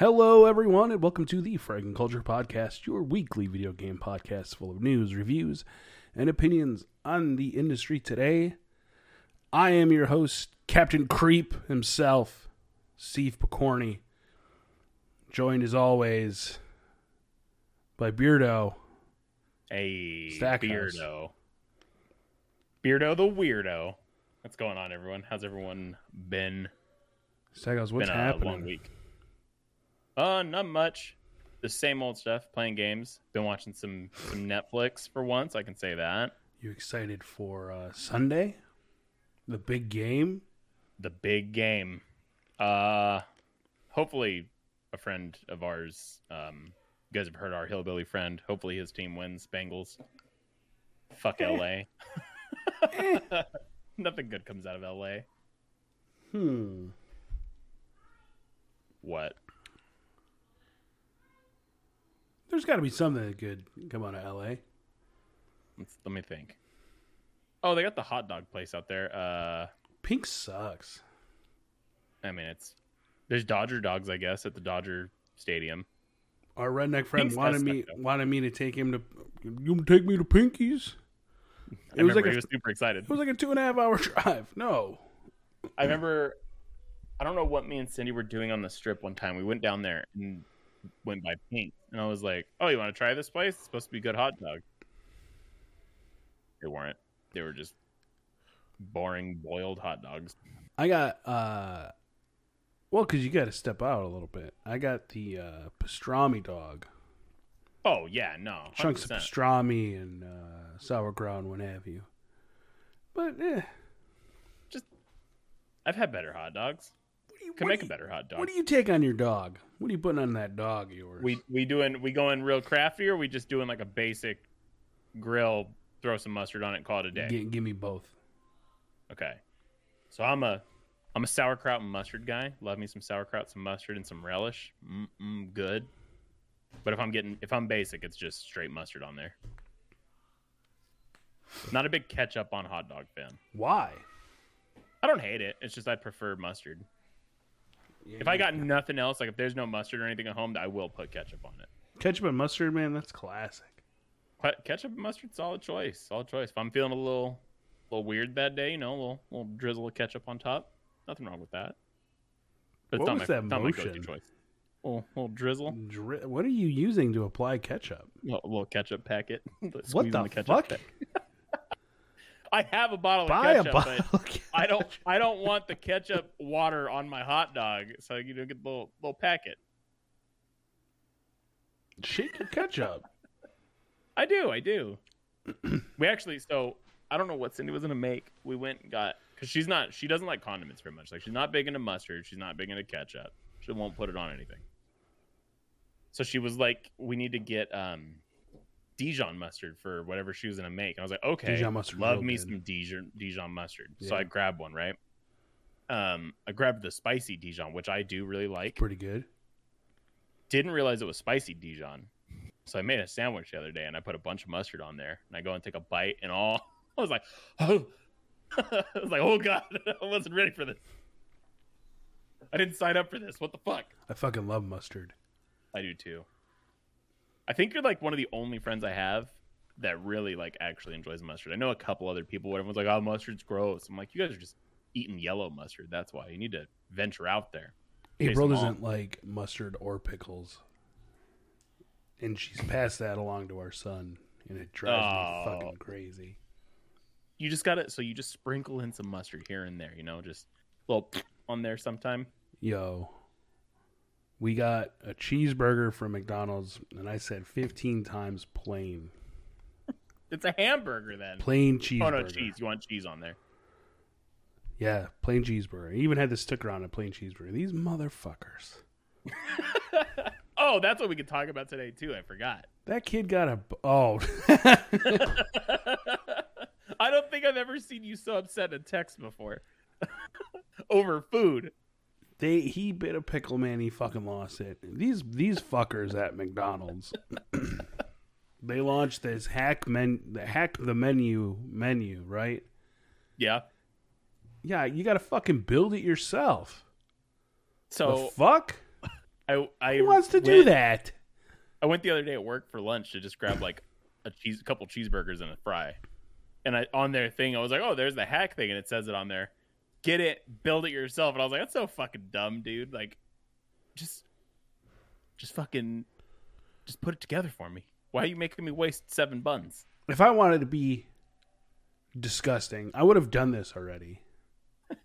Hello, everyone, and welcome to the Fragging Culture Podcast, your weekly video game podcast full of news, reviews, and opinions on the industry today. I am your host, Captain Creep himself, Steve Picorni, joined as always by Beardo. Hey, Stackhouse. Beardo. Beardo the weirdo. What's going on, everyone? How's everyone been? Stackhouse, what's been happening? Uh, not much. The same old stuff. Playing games. Been watching some some Netflix for once. I can say that. You excited for uh, Sunday? The big game? The big game. Uh, hopefully, a friend of ours. Um, you guys have heard our hillbilly friend. Hopefully, his team wins. Bengals. Fuck Eh. LA. Nothing good comes out of LA. Hmm. What? There's got to be something that could come out of LA. Let's, let me think. Oh, they got the hot dog place out there. Uh, Pink sucks. I mean, it's there's Dodger dogs, I guess, at the Dodger Stadium. Our redneck friend Pink's wanted me wanted me to take him to. You take me to Pinkies? I It was like a he was super excited. it was like a two and a half hour drive. No, I remember. I don't know what me and Cindy were doing on the strip one time. We went down there and went by Pink, and I was like, "Oh, you want to try this place? It's supposed to be good hot dog." They weren't. They were just boring boiled hot dogs. I got uh, well, because you got to step out a little bit. I got the uh, pastrami dog, Oh yeah, no, chunks of pastrami and uh, sauerkraut and what have you. But eh, just I've had better hot dogs. Can what make do a better hot dog. What do you take on your dog? What are you putting on that dog of yours? We we doing we going real crafty or we just doing like a basic grill, throw some mustard on it, call it a day. Gi- give me both. Okay. So I'm a I'm a sauerkraut and mustard guy. Love me some sauerkraut, some mustard, and some relish. Mm-mm, good. But if I'm getting if I'm basic, it's just straight mustard on there. Not a big ketchup on hot dog fan. Why? I don't hate it. It's just I prefer mustard. If I got nothing else, like if there's no mustard or anything at home, I will put ketchup on it. ketchup and mustard, man, that's classic. But ketchup and mustard, solid choice. Solid choice. If I'm feeling a little, little weird that day, you know, a little, little drizzle of ketchup on top. Nothing wrong with that. But What not was my, that not my go-to motion? choice. Little, little drizzle, Dri- what are you using to apply ketchup? little, little ketchup packet. What Squeezing the, ketchup fuck? I have a bottle Buy of ketchup, bottle. but of I don't. I don't want the ketchup water on my hot dog, so you get the little, little packet. Shake your ketchup. I do, I do. we actually, so I don't know what Cindy was gonna make. We went and got because she's not, she doesn't like condiments very much. Like she's not big into mustard. She's not big into ketchup. She won't put it on anything. So she was like, "We need to get um, Dijon mustard for whatever she was gonna make." And I was like, "Okay, Dijon mustard's love me good. some Dijon Dijon mustard." So I grabbed one, right? Um, I grabbed the spicy Dijon, which I do really like Pretty good. didn't realize it was spicy Dijon. So I made a sandwich the other day and I put a bunch of mustard on there and I go and take a bite and all I was like, oh I was like, oh god, I wasn't ready for this. I didn't sign up for this. What the fuck? I fucking love mustard. I do too. I think you're like one of the only friends I have that really like actually enjoys mustard. I know a couple other people where everyone's like, oh mustard's gross. I'm like, you guys are just eating yellow mustard. That's why you need to venture out there. April doesn't like mustard or pickles, and she's passed that along to our son, and it drives Oh. me fucking crazy. you just got to so you just sprinkle in some mustard here and there, you know, just a little on there sometime. Yo, we got a cheeseburger from McDonald's, and I said 15 times plain. It's a hamburger then. Plain cheeseburger. Oh no, cheese. You want cheese on there? Yeah, plain cheeseburger. I even had the sticker on a plain cheeseburger. These motherfuckers. Oh, that's what we could talk about today too. I forgot. That kid got a. Oh. I don't think I've ever seen you so upset in text before over food. They he bit a pickle man. He fucking lost it. These these fuckers at McDonald's. they launched this hack men the hack the menu menu right. Yeah. Yeah, you got to fucking build it yourself. So the fuck? I I Who wants to do that? I went the other day at work for lunch to just grab like a cheese, a couple cheeseburgers and a fry, and I on their thing I was like, oh, there's the hack thing, and it says it on there. Get it, build it yourself, and I was like, that's so fucking dumb, dude. Like, just, just fucking, just put it together for me. Why are you making me waste seven buns? If I wanted to be disgusting, I would have done this already.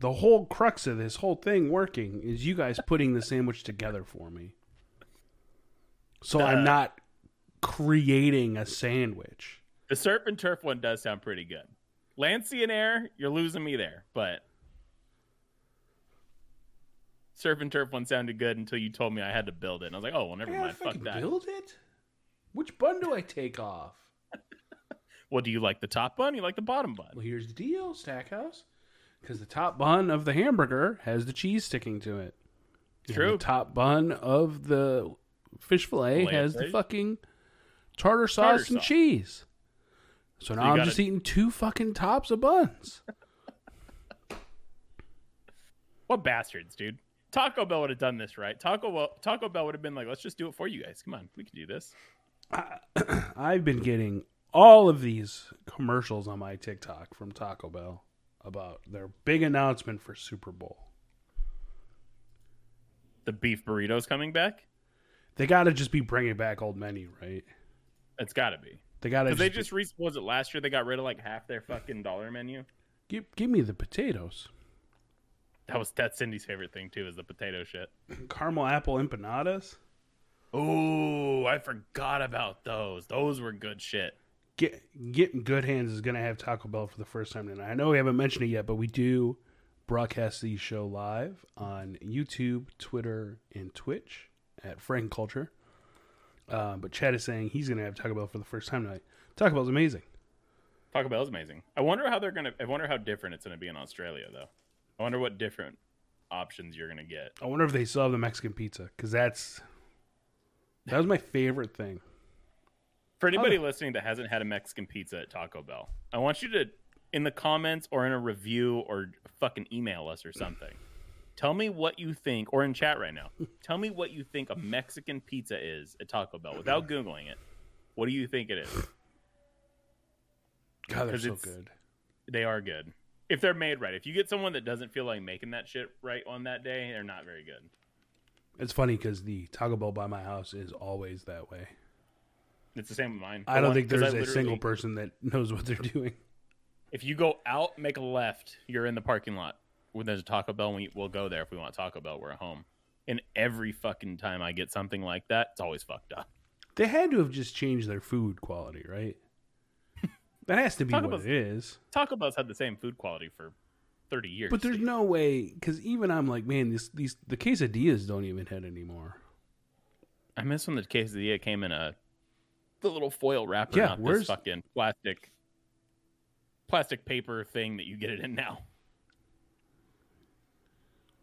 the whole crux of this whole thing working is you guys putting the sandwich together for me. So Uh, I'm not creating a sandwich. The surf and turf one does sound pretty good. Lancy and air, you're losing me there, but surf and turf one sounded good until you told me I had to build it, and I was like, oh well, never Yeah, mind, fuck that. build it. Which bun do I take off? Well, do you like the top bun? You like the bottom bun? Well, here's the deal, Stackhouse. Because the top bun of the hamburger has the cheese sticking to it. And True. The top bun of the fish fillet has the fucking tartar sauce Tartar and sauce. cheese. So now I'm gotta- just eating two fucking tops of buns. What bastards, dude? Taco Bell would have done this right. Taco Bell, Taco Bell would have been like, let's just do it for you guys. Come on, we can do this. I've been getting all of these commercials on my TikTok from Taco Bell about their big announcement for Super Bowl. The beef burritos coming back. They got to just be bringing back old menu, right? It's got to be They got to because they just, just re- was it last year they got rid of like half their fucking dollar menu. give, give me the potatoes. That was that's Cindy's favorite thing too is the potato shit. Caramel apple empanadas. Oh, I forgot about those. Those were good shit. Get getting good hands is gonna have Taco Bell for the first time tonight. I know we haven't mentioned it yet, but we do broadcast the show live on YouTube, Twitter, and Twitch at Fragging Culture. Uh, but Chad is saying he's gonna have Taco Bell for the first time tonight. Taco Bell's amazing. Taco Bell's amazing. I wonder how they're gonna. I wonder how different it's gonna be in Australia though. I wonder what different options you're gonna get. I wonder if they still have the Mexican pizza because that's that was my favorite thing. For anybody listening that hasn't had a Mexican pizza at Taco Bell, I want you to, in the comments or in a review or fucking email us or something, tell me what you think, or in chat right now, tell me what you think a Mexican pizza is at Taco Bell without Googling it. What do you think it is? God, they're so good. They are good. If they're made right. If you get someone that doesn't feel like making that shit right on that day, they're not very good. It's funny because the Taco Bell by my house is always that way. It's the same with mine. I don't one- think there's a single person that knows what they're doing. If you go out, make a left, you're in the parking lot. When there's a Taco Bell, we, we'll go there if we want Taco Bell. We're at home. And every fucking time I get something like that, it's always fucked up. They had to have just changed their food quality, right? that has to be Taco what Bell's- it is. Taco Bell's had the same food quality for 30 years. But there's dude. no way because even I'm like, man, this these the quesadillas don't even hit anymore. I miss when the quesadilla came in a the little foil wrapper, Yeah, not where's- this fucking plastic plastic paper thing that you get it in now.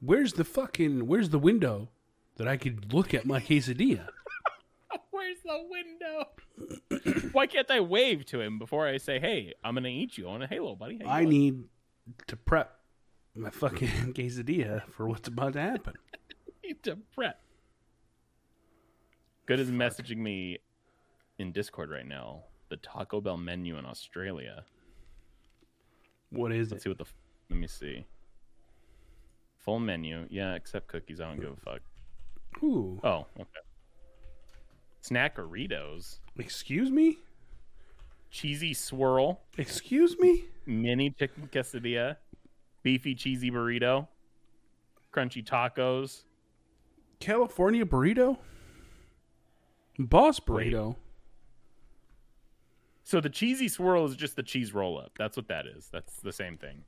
Where's the fucking where's the window that I could look at my quesadilla? Where's the window? Why can't I wave to him before I say, "Hey, I'm gonna eat you"? on a halo, buddy. I doing?" need to prep my fucking quesadilla for what's about to happen. need to prep. Good is messaging me in Discord right now. The Taco Bell menu in Australia. What is Let's it? see what the. f- Let me see. Full menu. Yeah, except cookies. I don't give a fuck. Ooh, Oh, okay. Snackaritos. excuse me, Cheesy swirl. excuse me. Mini chicken quesadilla. Beefy cheesy burrito. Crunchy tacos. California burrito, Boss Wait. burrito. So the cheesy swirl is just the cheese roll up. That's what that is. That's the same thing.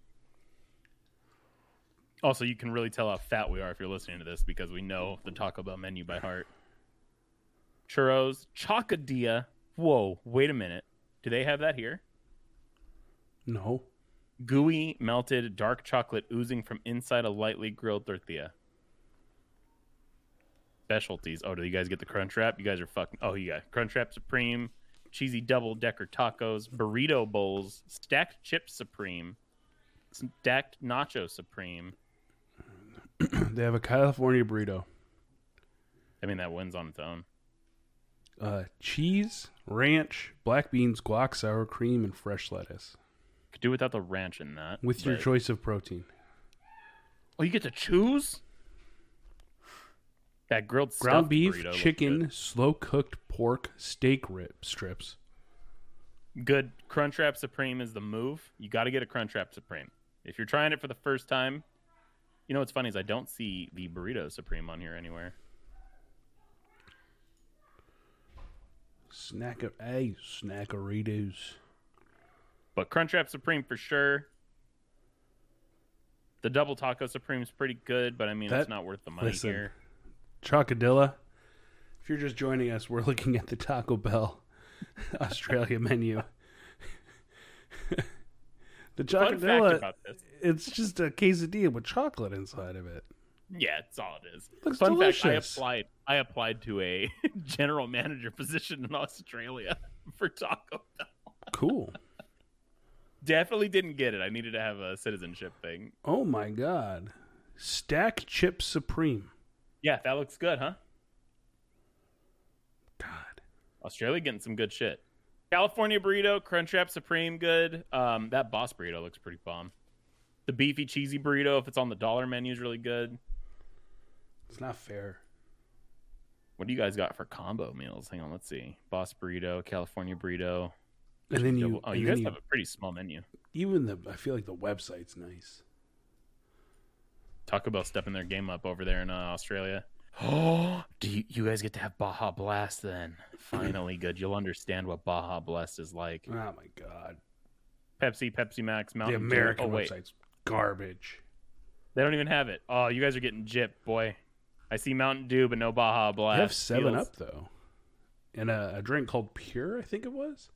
Also, you can really tell how fat we are if you're listening to this because we know the Taco Bell menu by heart. Churros, chocadilla. Whoa, wait a minute. Do they have that here? No, Gooey, melted, dark chocolate oozing from inside a lightly grilled tortilla. Specialties. Oh, do you guys get the crunch wrap? You guys are fucking. Oh, you got crunch wrap supreme, cheesy double decker tacos, burrito bowls, stacked chip supreme, stacked nacho supreme, they have a California burrito. I mean, that wins on its own. Uh, cheese, ranch, black beans, guac, sour cream, and fresh lettuce. Could do without the ranch in that. With your choice of protein. Oh, you get to choose. That grilled Ground beef, chicken, slow cooked pork, steak rib strips. Good. good. Crunchwrap Supreme is the move. You got to get a Crunchwrap Supreme. If you're trying it for the first time, you know what's funny is I don't see the burrito Supreme on here anywhere. Snack hey, snackeritos. But Crunchwrap Supreme for sure. The double taco Supreme is pretty good, but I mean That- it's not worth the money listen. here. Chocodilla. If you're just joining us, we're looking at the Taco Bell Australia menu. The Chocodilla, about this. it's just a quesadilla with chocolate inside of it. Yeah, it's all it is. Looks Fun fact: I applied. I applied to a general manager position in Australia for Taco Bell. Cool. Definitely didn't get it. I needed to have a citizenship thing. Oh my god. Stack Chip Supreme. Yeah, that looks good, huh? God. Australia getting some good shit. California burrito, Crunchwrap Supreme, good. Um, that Boss burrito looks pretty bomb. The beefy cheesy burrito, if it's on the dollar menu, is really good. It's not fair. What do you guys got for combo meals? Hang on, let's see. Boss burrito, California burrito. And then you, double- oh, you guys you- have a pretty small menu. even the I feel like the website's nice. Taco Bell stepping their game up over there in uh, Australia. Oh, do you, you guys get to have Baja Blast then? Finally, good. You'll understand what Baja Blast is like. Oh my god. Pepsi, Pepsi Max, The Mountain Dew. American Oh wait, website's garbage. they don't even have it. Oh, you guys are getting jipped, boy. I see Mountain Dew, but no Baja Blast. They have Seven Feels- Up though, and a, a drink called Pure. I think it was.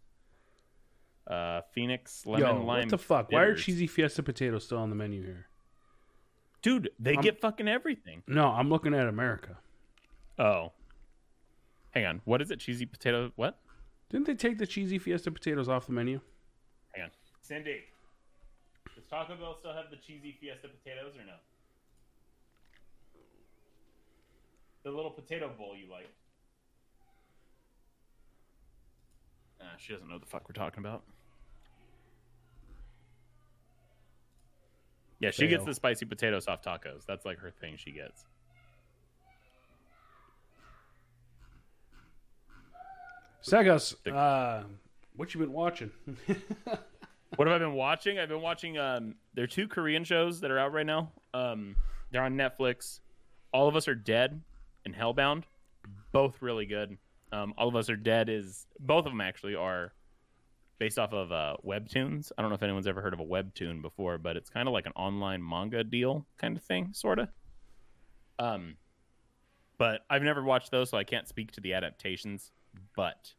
Uh, Phoenix lemon Yo, lime. what the fuck? Why are cheesy Fiesta potatoes still on the menu here? Dude, they I'm- get fucking everything. No, I'm looking at America. Oh, hang on. What is it? Cheesy potato? What? Didn't they take the cheesy Fiesta potatoes off the menu? Hang on. Cindy, does Taco Bell still have the cheesy Fiesta potatoes or no? The little potato bowl you like. Uh, she doesn't know what the fuck we're talking about. Yeah, she gets the spicy potato soft tacos. That's like her thing she gets. Sagos, uh, what you been watching? What have I been watching? I've been watching. Um, there are two Korean shows that are out right now. Um, they're on Netflix. All of Us Are Dead and Hellbound, both really good. Um, All of Us Are Dead is both of them actually are based off of uh, webtoons. I don't know if anyone's ever heard of a webtoon before, but it's kind of like an online manga deal kind of thing, sort of. Um, but I've never watched those, so I can't speak to the adaptations. But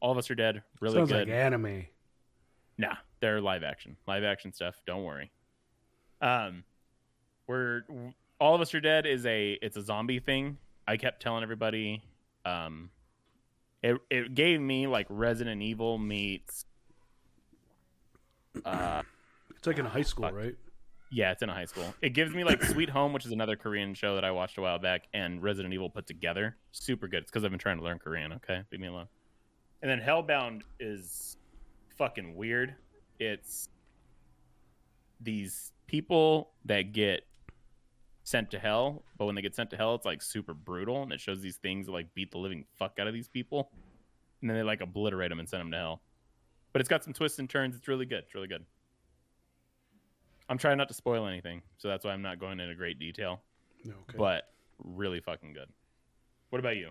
All of Us Are Dead, really Sounds good. like anime. Nah, they're live action. Live action stuff. Don't worry. Um, we're all of us are dead is a it's a zombie thing. I kept telling everybody. Um, it it gave me like Resident Evil meets. Uh, It's like in high school, Fuck. right? yeah, it's in a high school. It gives me like Sweet Home, which is another Korean show that I watched a while back, and Resident Evil put together. Super good. It's because I've been trying to learn Korean. Okay, leave me alone. And then Hellbound is fucking weird. It's these people that get sent to hell, but when they get sent to hell, it's like super brutal, and it shows these things that like beat the living fuck out of these people, and then they like obliterate them and send them to hell. But it's got some twists and turns. It's really good. It's really good. I'm trying not to spoil anything, so that's why I'm not going into great detail. Okay. But really fucking good. What about you?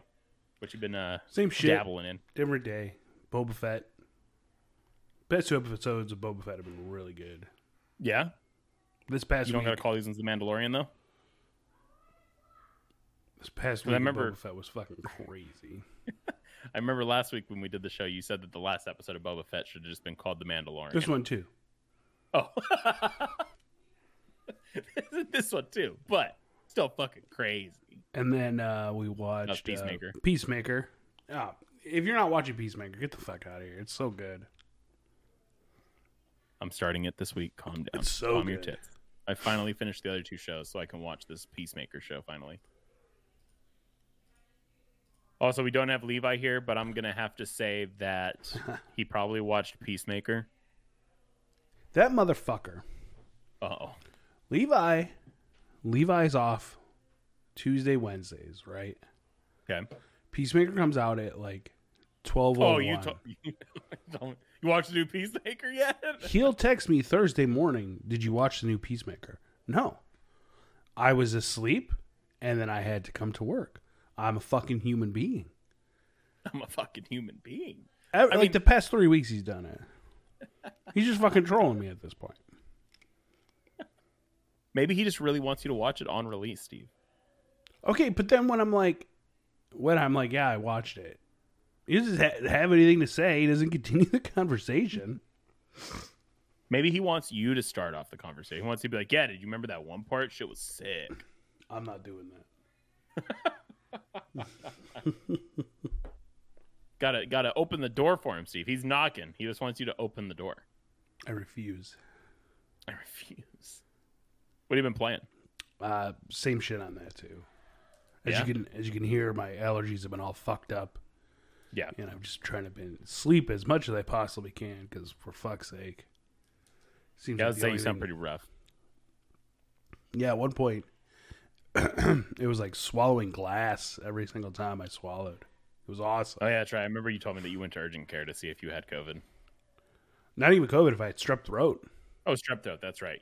What you been uh, Same shit, dabbling in? different day. Boba Fett. Best two episodes of Boba Fett have been really good. Yeah, This past you don't week, gotta call these ones the Mandalorian though. this past I remember- Boba Fett was fucking crazy. I remember last week when we did the show, you said that the last episode of Boba Fett should have just been called the Mandalorian. This one too. Oh, this one too, but still fucking crazy. And then uh, we watched Peacemaker. Uh, Peacemaker. Oh, if you're not watching Peacemaker, get the fuck out of here. It's so good. I'm starting it this week. Calm down. It's so Calm your good. tits. I finally finished the other two shows, so I can watch this Peacemaker show finally. Also, we don't have Levi here, but I'm gonna have to say that he probably watched Peacemaker. That motherfucker. Uh oh, Levi. Levi's off Tuesday, Wednesdays, right? okay. Peacemaker comes out at like twelve Oh, oh you to- you don't you watched the new Peacemaker yet? He'll text me Thursday morning. Did you watch the new Peacemaker? No. I was asleep, and then I had to come to work. I'm a fucking human being. I'm a fucking human being. I- like mean- the past three weeks, he's done it. He's just fucking trolling me at this point. Maybe he just really wants you to watch it on release, Steve. Okay, but then when I'm like, when I'm like, yeah, I watched it. He doesn't ha- have anything to say. He doesn't continue the conversation. Maybe he wants you to start off the conversation. He wants you to be like, "Yeah, did you remember that one part? Shit was sick." I'm not doing that. Gotta gotta open the door for him, Steve. He's knocking. He just wants you to open the door. I refuse. I refuse. What have you been playing? Uh, same shit on that too. As Yeah? you can as you can hear, my allergies have been all fucked up, Yeah. and I'm just trying to been, sleep as much as I possibly can. Because for fuck's sake, seems Yeah, like I'd say you sound thing- pretty rough. Yeah, at one point, it was like swallowing glass every single time I swallowed. It was awesome. Oh yeah, that's right. I remember you told me that you went to urgent care to see if you had COVID. Not even COVID. If I had strep throat, Oh, strep throat. That's right.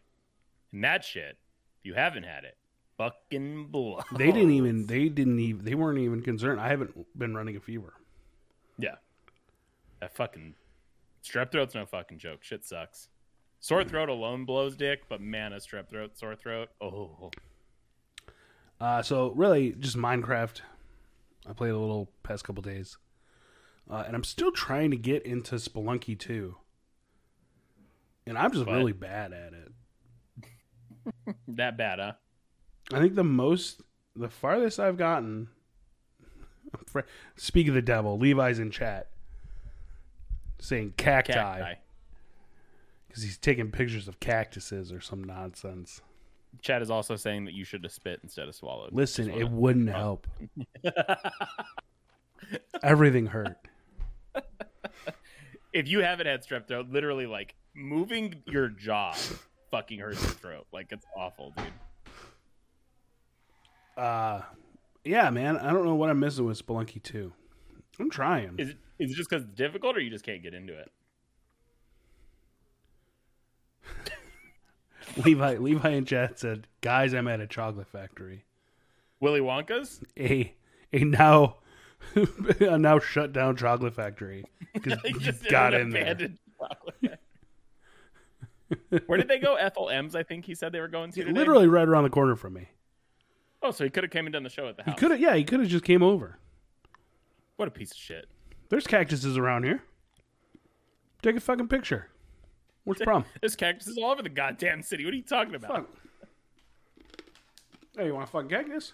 And that shit, if you haven't had it, fucking blow. they didn't even. They didn't even. They weren't even concerned. I haven't been running a fever. Yeah. That fucking strep throat's no fucking joke. Shit sucks. Sore mm. throat alone blows dick, but man, a strep throat, sore throat. Oh, Uh, so really, just Minecraft. I played a little past couple days, uh, and I'm still trying to get into Spelunky 2. And I'm just What? really bad at it. that bad, huh? I think the most, the farthest I've gotten. Speak of the devil, Levi's in chat saying Cacti. because he's taking pictures of cactuses or some nonsense. Chad is also saying that you should have spit instead of swallowed. Listen, it wouldn't help. Everything hurt. if you haven't had strep throat, literally like moving your jaw fucking hurts your throat. Like it's awful, dude. Uh, yeah, man. I don't know what I'm missing with Spelunky 2. I'm trying. Is it is it just because it's difficult, or you just can't get into it? Levi Levi and Chad said, "Guys, I'm at a chocolate factory. Willy Wonka's? A a now a now shut down chocolate factory because He just got in there. Where did they go? Ethel M's, I think he said they were going to. Today? Literally right around the corner from me. Oh, so he could have came and done the show at the He house. could have, yeah, he could have just came over. What a piece of shit. There's cactuses around here. Take a fucking picture. What's the problem? There's cactuses all over the goddamn city. What are you talking about? Fuck. Hey, you want a fucking cactus?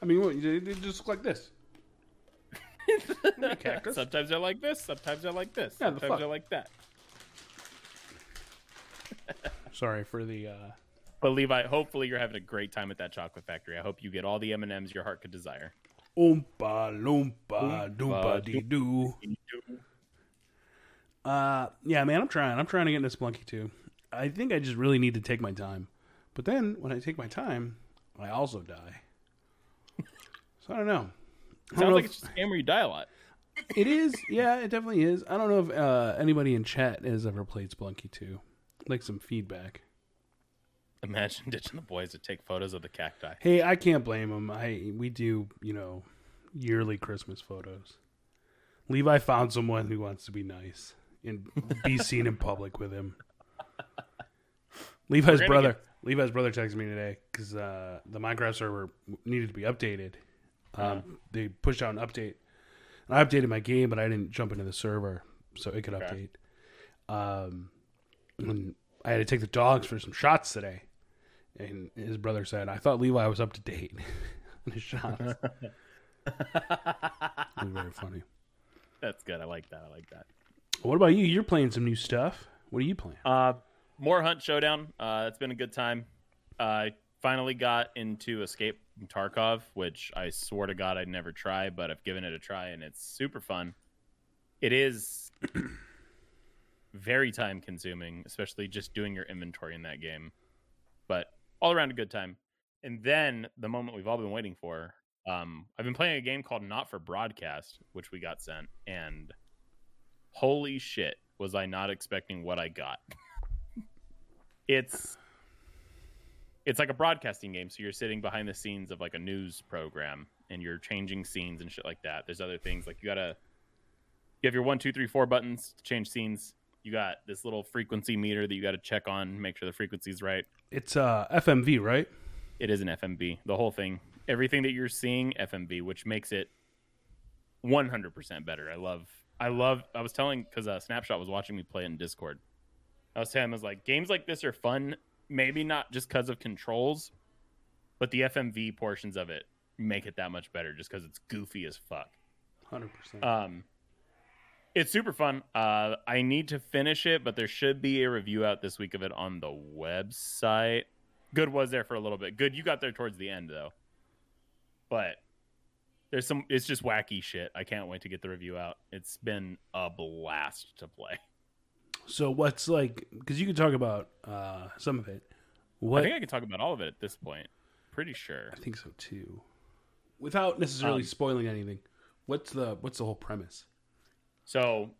I mean, what, they, they just look like this. cactus. Sometimes they're like this. Sometimes they're like this. Yeah, the Sometimes fuck? they're like that. Sorry for the. uh But Levi, hopefully you're having a great time at that chocolate factory. I hope you get all the M and M's your heart could desire. Oompa loompa doompa dee doo. Uh, yeah, man, I'm trying. I'm trying to get into Spelunky 2. I think I just really need to take my time. But then when I take my time, I also die. So I don't know. I don't Sounds know like if- it's just a game where you die a lot. it is. Yeah, it definitely is. I don't know if uh, anybody in chat has ever played Spelunky 2. Like some feedback. Imagine ditching the boys to take photos of the cacti. Hey, I can't blame them. I we do, you know, yearly Christmas photos. Levi found someone who wants to be nice and be seen in public with him. Levi's brother, get- Levi's brother texted me today because uh, the Minecraft server needed to be updated. Um. They pushed out an update, and I updated my game, but I didn't jump into the server so it could Okay. update. Um, and I had to take the dogs for some shots today, and his brother said, "I thought Levi was up to date on his shots." very funny. That's good. I like that. I like that. What about you? You're playing some new stuff. What are you playing? Uh, more Hunt Showdown. Uh, it's been a good time. I finally got into Escape from Tarkov, which I swore to God I'd never try, but I've given it a try and it's super fun. It is very time consuming, especially just doing your inventory in that game. But all around a good time. And then the moment we've all been waiting for, um, I've been playing a game called Not for Broadcast, which we got sent, and holy shit, was I not expecting what I got. it's it's like a broadcasting game, so you're sitting behind the scenes of like a news program and you're changing scenes and shit like that. There's other things like you gotta you have your one, two, three, four buttons to change scenes. You got this little frequency meter that you got to check on, make sure the frequency's right. It's uh FMV, right? It is an FMV. The whole thing, everything that you're seeing, FMV, which makes it 100% better. I love, I love. I was telling because uh, Snapshot was watching me play it in Discord. I was telling him, I was like, games like this are fun. Maybe not just because of controls, but the FMV portions of it make it that much better. Just because it's goofy as fuck. Hundred percent. Um, it's super fun. Uh, I need to finish it, but there should be a review out this week of it on the website. Good was there for a little bit. Good, you got there towards the end though. But there's some. It's just wacky shit. I can't wait to get the review out. It's been a blast to play. So what's like? Because you can talk about uh some of it. What I think I can talk about all of it at this point. Pretty sure. I think so too. Without necessarily Um, spoiling anything, what's the what's the whole premise? So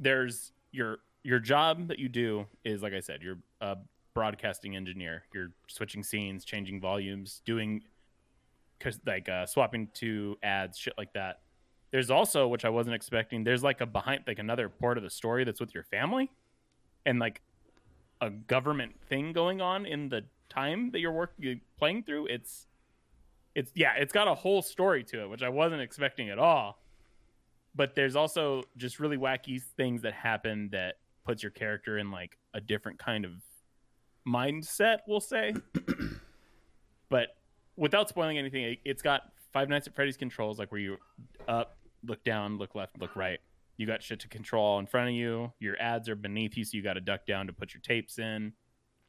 there's your your job that you do is like I said, you're a broadcasting engineer. You're switching scenes, changing volumes, doing like uh, swapping to ads, shit like that. There's also, which I wasn't expecting, there's like a behind like another part of the story that's with your family and like a government thing going on in the time that you're working playing through. It's it's yeah, it's got a whole story to it, which I wasn't expecting at all but there's also just really wacky things that happen that puts your character in like a different kind of mindset we'll say but without spoiling anything it- it's got five nights at freddy's controls like where you up look down look left look right you got shit to control in front of you your ads are beneath you so you got to duck down to put your tapes in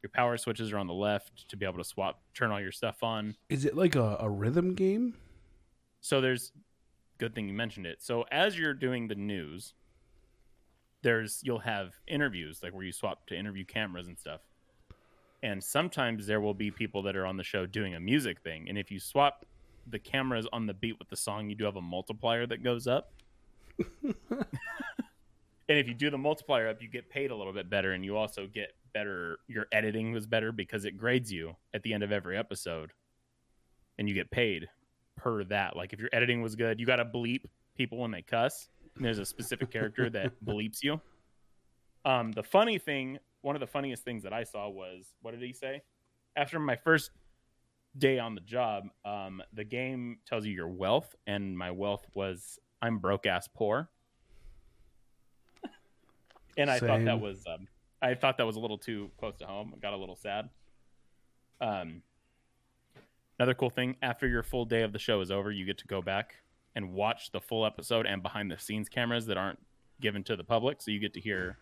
your power switches are on the left to be able to swap turn all your stuff on Is it like a, a rhythm game? so there's good thing you mentioned it. So as you're doing the news, there's you'll have interviews like where you swap to interview cameras and stuff. And sometimes there will be people that are on the show doing a music thing. And if you swap the cameras on the beat with the song, you do have a multiplier that goes up. and if you do the multiplier up, you get paid a little bit better and you also get better your editing was better because it grades you at the end of every episode. And you get paid per that. Like if your editing was good, you got to bleep people when they cuss. And there's a specific character that bleeps you. Um, the funny thing, one of the funniest things that I saw was what did he say? After my first day on the job, um, the game tells you your wealth, and my wealth was I'm broke ass poor. and I thought that was um, I thought that was a little too close to home. I got a little sad. Um, Another cool thing after your full day of the show is over, you get to go back and watch the full episode and behind the scenes cameras that aren't given to the public. So you get to hear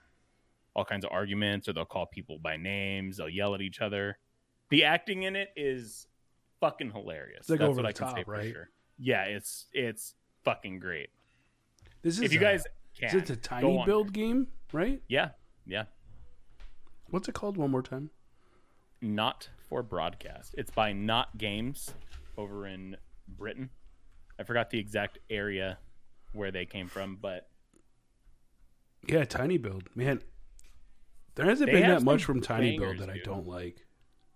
all kinds of arguments, or they'll call people by names, they'll yell at each other. The acting in it is fucking hilarious. It's like That's over what the I can top, say for right? sure. Yeah, it's it's fucking great. This is If you a- guys is can, it a tinyBuild there. game, right? Yeah, yeah. What's it called? One more time. Not for broadcast. It's by NotGames over in Britain. I forgot the exact area where they came from, but Yeah, tinyBuild. Man, there hasn't They been that much from tinyBuild that I don't like.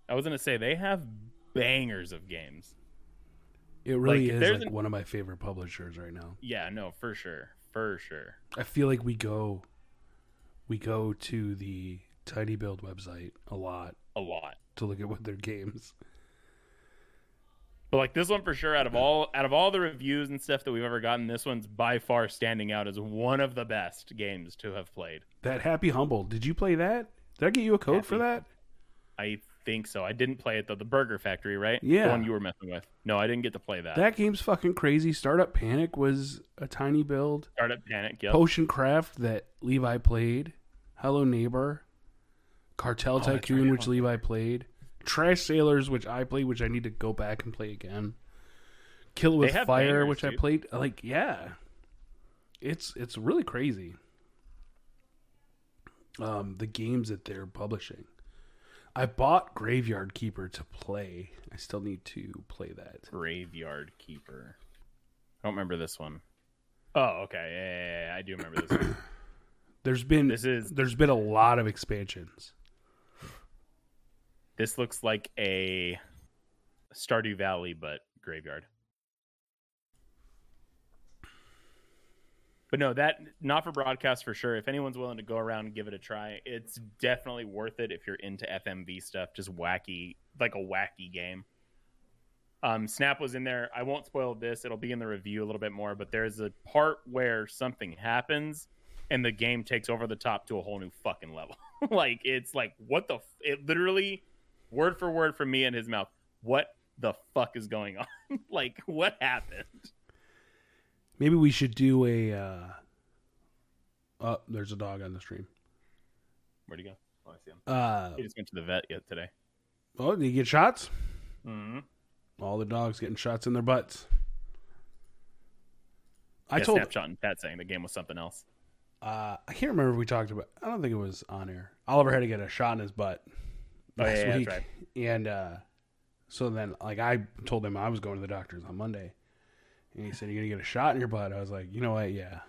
I was gonna say they have bangers of games. It really Like, is like an- one of my favorite publishers right now. Yeah, no, for sure, for sure. I feel like we go we go to the tinyBuild website a lot A lot. to look at what their games. But like this one for sure, out of all out of all the reviews and stuff that we've ever gotten, this one's by far standing out as one of the best games to have played. That Happy Humble. Did you play that? Did I get you a code for that? I think so. I didn't play it though. The Burger Factory, right? Yeah. The one you were messing with. No, I didn't get to play that. That game's fucking crazy. Startup Panic was a tinyBuild. Startup Panic. Yep. Potion Craft that Levi played. Hello Neighbor. Cartel Oh, Tycoon, right. which Levi played. Trash Sailors, which I played, which I need to go back and play again. Kill with Fire, bangers, which I played. Like, yeah, it's it's really crazy. Um, the games that they're publishing. I bought Graveyard Keeper to play. I still need to play that. Graveyard Keeper. I don't remember this one. Oh, okay. Yeah, yeah, yeah, I do remember this one. There's been This is there's been a lot of expansions. This looks like a Stardew Valley, but graveyard. But no, that not for broadcast for sure. If anyone's willing to go around and give it a try, it's definitely worth it if you're into FMV stuff, just wacky, like a wacky game. Um, Snap was in there. I won't spoil this; it'll be in the review a little bit more. But there's a part where something happens, and the game takes over the top to a whole new fucking level. like it's like what the? F- it literally, word for word from me in his mouth. What the fuck is going on? like what happened? Maybe we should do a. Uh... Oh, there's a dog on the stream. Where'd he go? Oh, I see him. Uh, He just went to the vet yet today. oh, did he get shots? Mm-hmm. All the dogs getting shots in their butts. I yeah, told. Snapshot and Pat saying the game was something else. Uh, I can't remember if we talked about. I don't think it was on air. Oliver had to get a shot in his butt Oh, last yeah, week, right. and uh, so then like I told him I was going to the doctor's on Monday, and he said you're gonna get a shot in your butt. I was like, you know what? Yeah.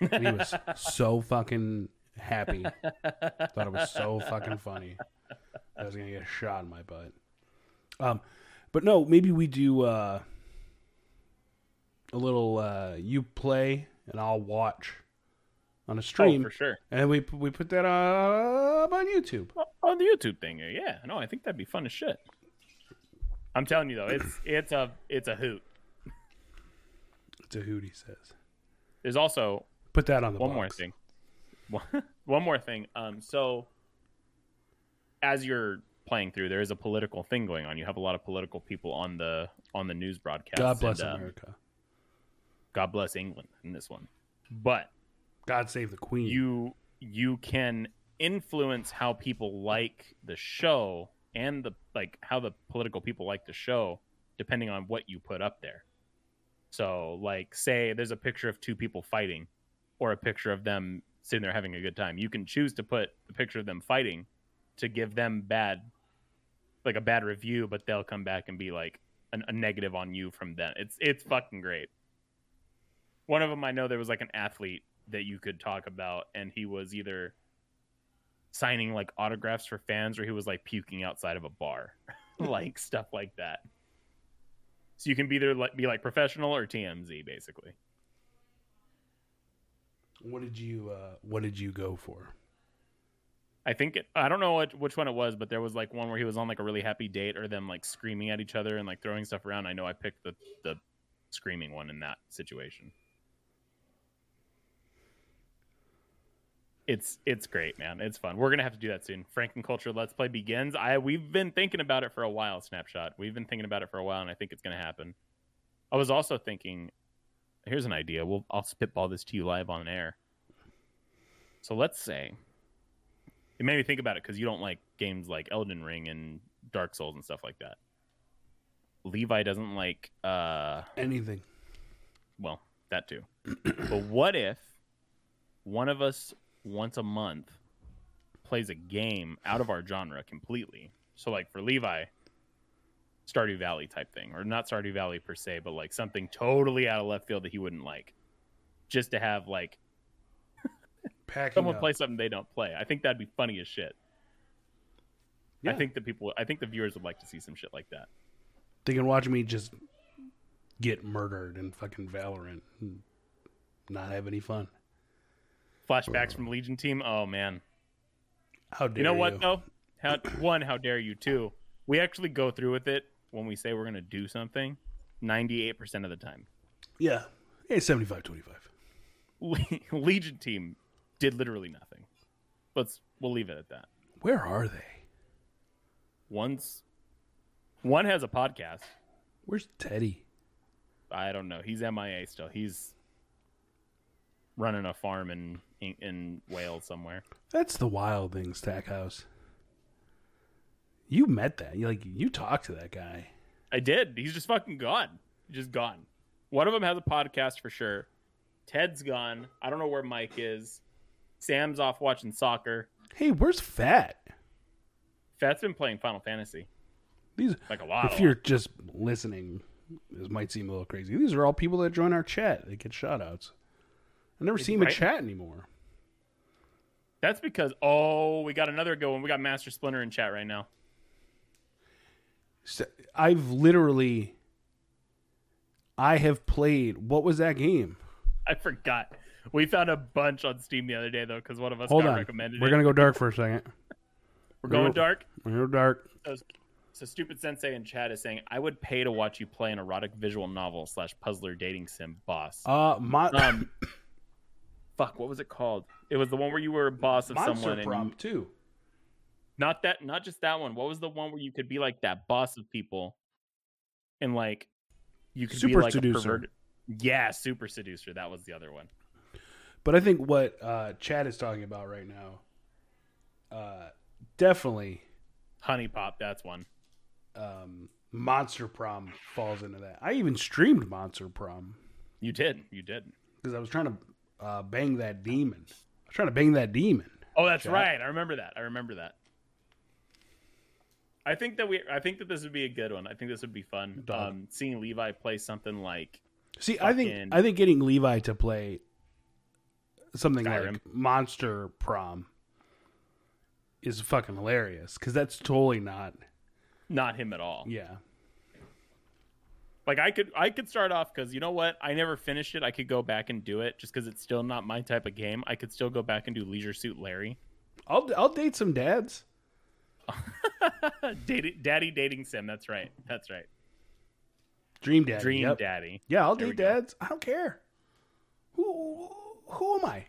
And he was so fucking happy. Thought it was so fucking funny. I was gonna get a shot in my butt. Um, but no, maybe we do uh, a little. Uh, you play and I'll watch on a Oh, stream, for sure. and we we put that up on YouTube. Oh, On the YouTube thing, yeah. No, I think that'd be fun as shit. I'm telling you though, it's it's a it's a hoot. It's a hoot, he says. There's also Put that on the one more thing. One, one more thing. Um, so as you're playing through, there is a political thing going on. You have a lot of political people on the on the news broadcast. God bless and, um, America. God bless England in this one. But God save the Queen. you you can influence how people like the show and the like how the political people like the show depending on what you put up there. So like say there's a picture of two people fighting or a picture of them sitting there having a good time. You can choose to put a picture of them fighting to give them bad like a bad review but they'll come back and be like an, a negative on you from them. It's it's fucking great. One of them I know there was like an athlete that you could talk about and he was either signing like autographs for fans or he was like puking outside of a bar. Like stuff like that. So you can be there, like be like professional or tmz basically. What did you uh, What did you go for? i think it, i don't know what, which one it was but there was like one where he was on like a really happy date or them like screaming at each other and like throwing stuff around. I know i picked the the screaming one in that situation it's it's great man. It's fun. We're gonna have to do that soon. Fragging culture let's play begins. I we've been thinking about it for a while snapshot. We've been thinking about it for a while and i think it's gonna happen. I was also thinking here's an idea. We'll i'll spitball this to you live on air. So let's say it made me think about it because you don't like games like elden ring and dark souls and stuff like that. Levi doesn't like uh Anything. well, that too. but what if one of us once a month plays a game out of our genre completely? So, like for Levi, Stardew Valley type thing, or not Stardew Valley per se, but like something totally out of left field that he wouldn't like, just to have like someone up. play something they don't play. I think that'd be funny as shit. I think the people, I think the viewers would like to see some shit like that. They can watch me just get murdered in fucking Valorant and not have any fun. Flashbacks oh. from Legion Team. Oh man, How dare You You know what though? How, one, how dare you? Two, we actually go through with it when we say we're going to do something. Ninety-eight percent of the time, Yeah. Hey, 75 25. Le- Legion team did literally nothing. Let's we'll leave it at that. Where are they? One's one has a podcast. Where's Teddy? I don't know. He's MIA still. He's running a farm in in, in Wales somewhere. That's the wild thing, Stackhouse. You met that. You like you talked to that guy. I did. He's just fucking gone. Just gone. One of them has a podcast for sure. Ted's gone. I don't know where Mike is. Sam's off watching soccer. Hey, where's Fat? Fat's been playing Final Fantasy. These Like a lot. if you're lot. just listening, this might seem a little crazy. These are all people that join our chat. They get shout outs. I never see them in chat anymore. That's because oh, we got another good one. We got Master Splinter in chat right now. So, I've literally I have played what was that game? I forgot. We found a bunch on Steam the other day though, because one of us Hold got on. recommended. We're it. gonna go dark for a second. We're going We're- dark. We're go dark. So, so stupid sensei in chat is saying, "I would pay to watch you play an erotic visual novel slash puzzler dating sim boss." Uh my um, fuck, what was it called? It was the one where you were a boss of Monster someone, you, Prompt too. not that, not just that one. What was the one where you could be like that boss of people, and like you could Super be like Seducer. a perverted. Yeah, super seducer. That was the other one. But I think what uh Chad is talking about right now, uh definitely HuniePop. That's one. um Monster Prom falls into that. I even streamed Monster Prom You did. You did. because I was trying to uh, bang that demon. I was trying to bang that demon. Oh, that's right. I remember that. I remember that. I think that we. I think that this would be a good one. I think this would be fun. Um, seeing Levi play something like See, I think I think getting Levi to play something Skyrim. like Monster Prom is fucking hilarious because that's totally not. not him at all. Yeah, Like I could. I could start off because you know what? I never finished it. I could go back and do it just because it's still not my type of game. I could still go back and do Leisure Suit Larry. I'll I'll date some dads. Daddy, daddy dating sim. That's right. That's right. Dream Daddy. Dream yep. Daddy. Yeah, I'll There date we go. dads. I don't care. Who who am I?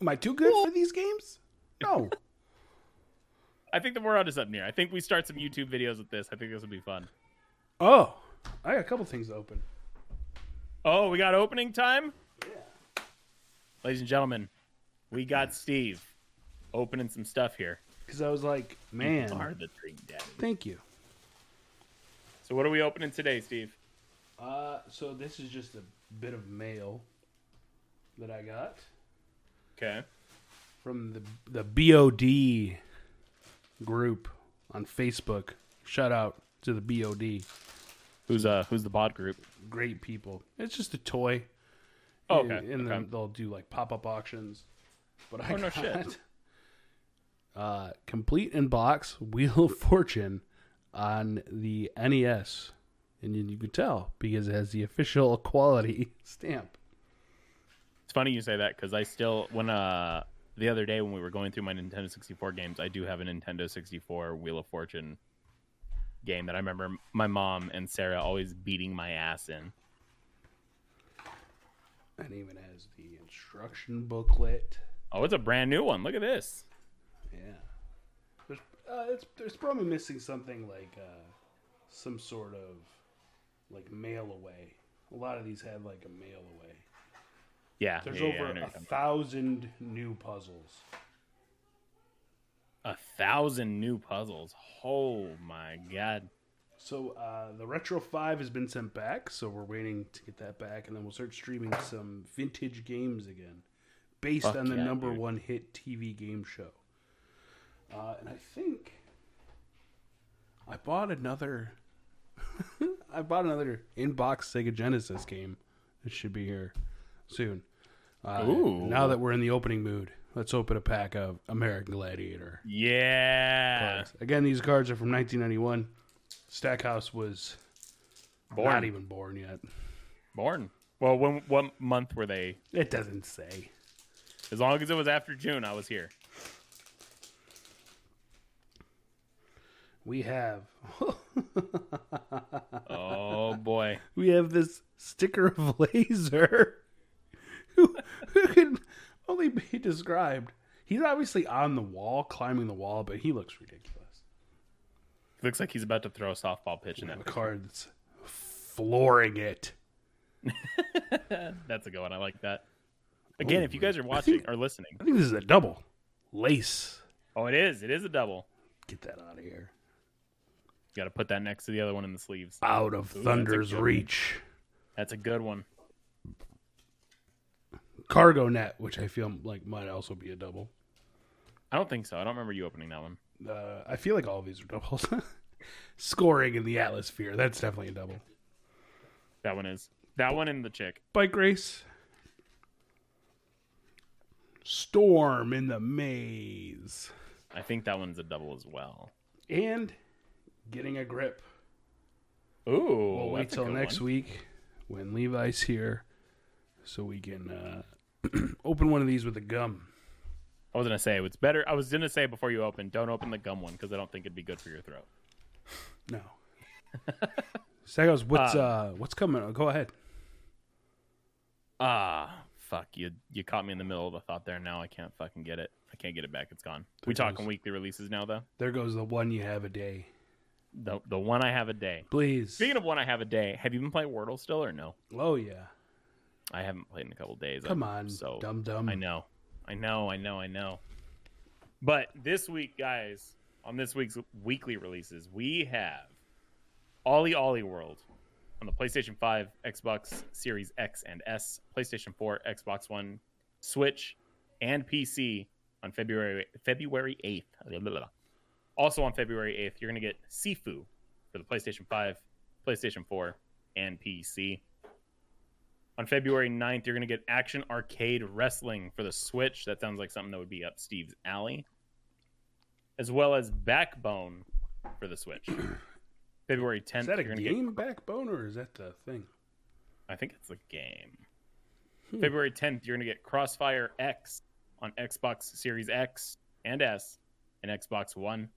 Am I too good for these games? No. I think the we're onto something here. I think we start some YouTube videos with this. I think this would be fun. oh, got a couple things to open. Oh, we got opening time? Yeah. Ladies and gentlemen, we got Steve opening some stuff here. Because I was like, You man, are the Dream Daddy. thank you. So what are we opening today, Steve? Uh, so this is just a bit of mail that I got Okay. from the the BOD group on Facebook. Shout out to the BOD. Who's uh who's the bod group? Great people. It's just a toy. Oh, And- okay, And okay. then they'll do like pop up auctions. But I Oh, no shit. uh, complete in box Wheel of Fortune on the NES. And you, you can tell because it has the official quality stamp. It's funny you say that because I still when uh the other day when we were going through my Nintendo 64 games, I do have a Nintendo 64 Wheel of Fortune game that I remember my mom and Sarah always beating my ass in. And even has the instruction booklet. Oh, it's a brand new one. Look at this. Yeah. There's, uh, it's, there's probably missing something like uh, some sort of like mail away. A lot of these have like a mail away. Yeah, There's yeah, yeah, over know a you're talking about. thousand new puzzles. A thousand new puzzles. Oh my god. So uh, the RetroN 5 has been sent back, so we're waiting to get that back, and then we'll start streaming some vintage games again, based Fuck on the yeah, number dude. one hit TV game show. Uh, and I think I bought another. I bought another inbox Sega Genesis game. It should be here soon. Uh, Ooh. Now that we're in the opening mood, let's open a pack of American Gladiator. Yeah. cards. Again, these cards are from 1991. Stackhouse was Born. not even born yet. Born. Well, when what month were they? It doesn't say. As long as it was after June, I was here. We have Oh boy. we have this sticker of laser who, who can only be described. He's obviously on the wall, climbing the wall, but he looks ridiculous. Looks like he's about to throw a softball pitch in that. card that's flooring it. That's a good one. I like that. Again, Oh, if you guys are watching think- or listening, I think this is a double lace. oh, it is. It is a double. Get that out of here. got to put that next to the other one in the sleeves. Out of Ooh, that's Thunder's one. reach. That's a good one. Cargo Net, which I feel like might also be a double. I don't think so. I don't remember you opening that one. Uh, I feel like all of these are doubles. Scoring in the atmosphere. That's definitely a double. That one is. That one and the chick. Bike race. Storm in the maze. I think that one's a double as well. And getting a grip. Ooh. We'll wait till next one. week when Levi's here so we can uh, open one of these with a gum. I was gonna say it's better. I was gonna say before you open, don't open the gum one because I don't think it'd be good for your throat. No. Sagos, what's Um, uh what's coming? Go ahead. Ah, fuck you! You caught me in the middle of a thought there. Now I can't fucking get it. I can't get it back. It's gone. we There talking weekly releases now, though. There goes the one you have a day. The the one I have a day. Please. Speaking of one I have a day, have you been playing Wordle still or no? oh yeah. I haven't played in a couple days. Come I'm on, so dum dum. I know, I know, I know, I know. But this week, guys, on this week's weekly releases, we have OlliOlli World on the PlayStation 5, Xbox Series X and S, PlayStation 4, Xbox One, Switch, and PC on February February 8th. Blah, blah, blah. Also on February 8th, you're going to get Sifu for the PlayStation 5, PlayStation 4, and PC. On February 9th, you're going to get Action Arcade Wrestling for the Switch. That sounds like something that would be up Steve's alley. As well as Backbone for the Switch. February 10th, Is that a you're game get. backbone or is that the thing? I think it's a game. Hmm. February 10th, you're going to get Crossfire X on Xbox Series X and S and Xbox One.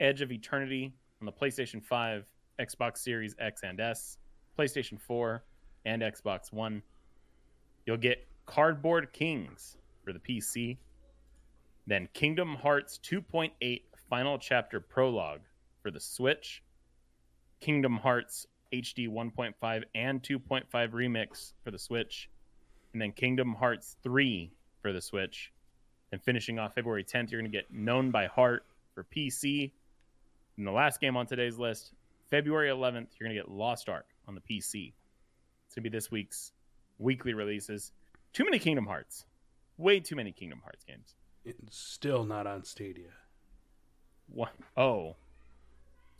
Edge of Eternity on the PlayStation 5, Xbox Series X and S, PlayStation 4, and Xbox One. You'll get Cardboard Kings for the PC. Then Kingdom Hearts 2.8 Final Chapter Prologue for the Switch. Kingdom Hearts HD 1.5 and 2.5 Remix for the Switch. And then Kingdom Hearts 3 for the Switch. And finishing off February 10th, you're going to get Known by Heart for PC. And the last game on today's list, February 11th, you're going to get Lost Ark on the PC. It's to be this week's weekly releases. Too many Kingdom Hearts. Way too many Kingdom Hearts games. It's still not on Stadia. What? Oh.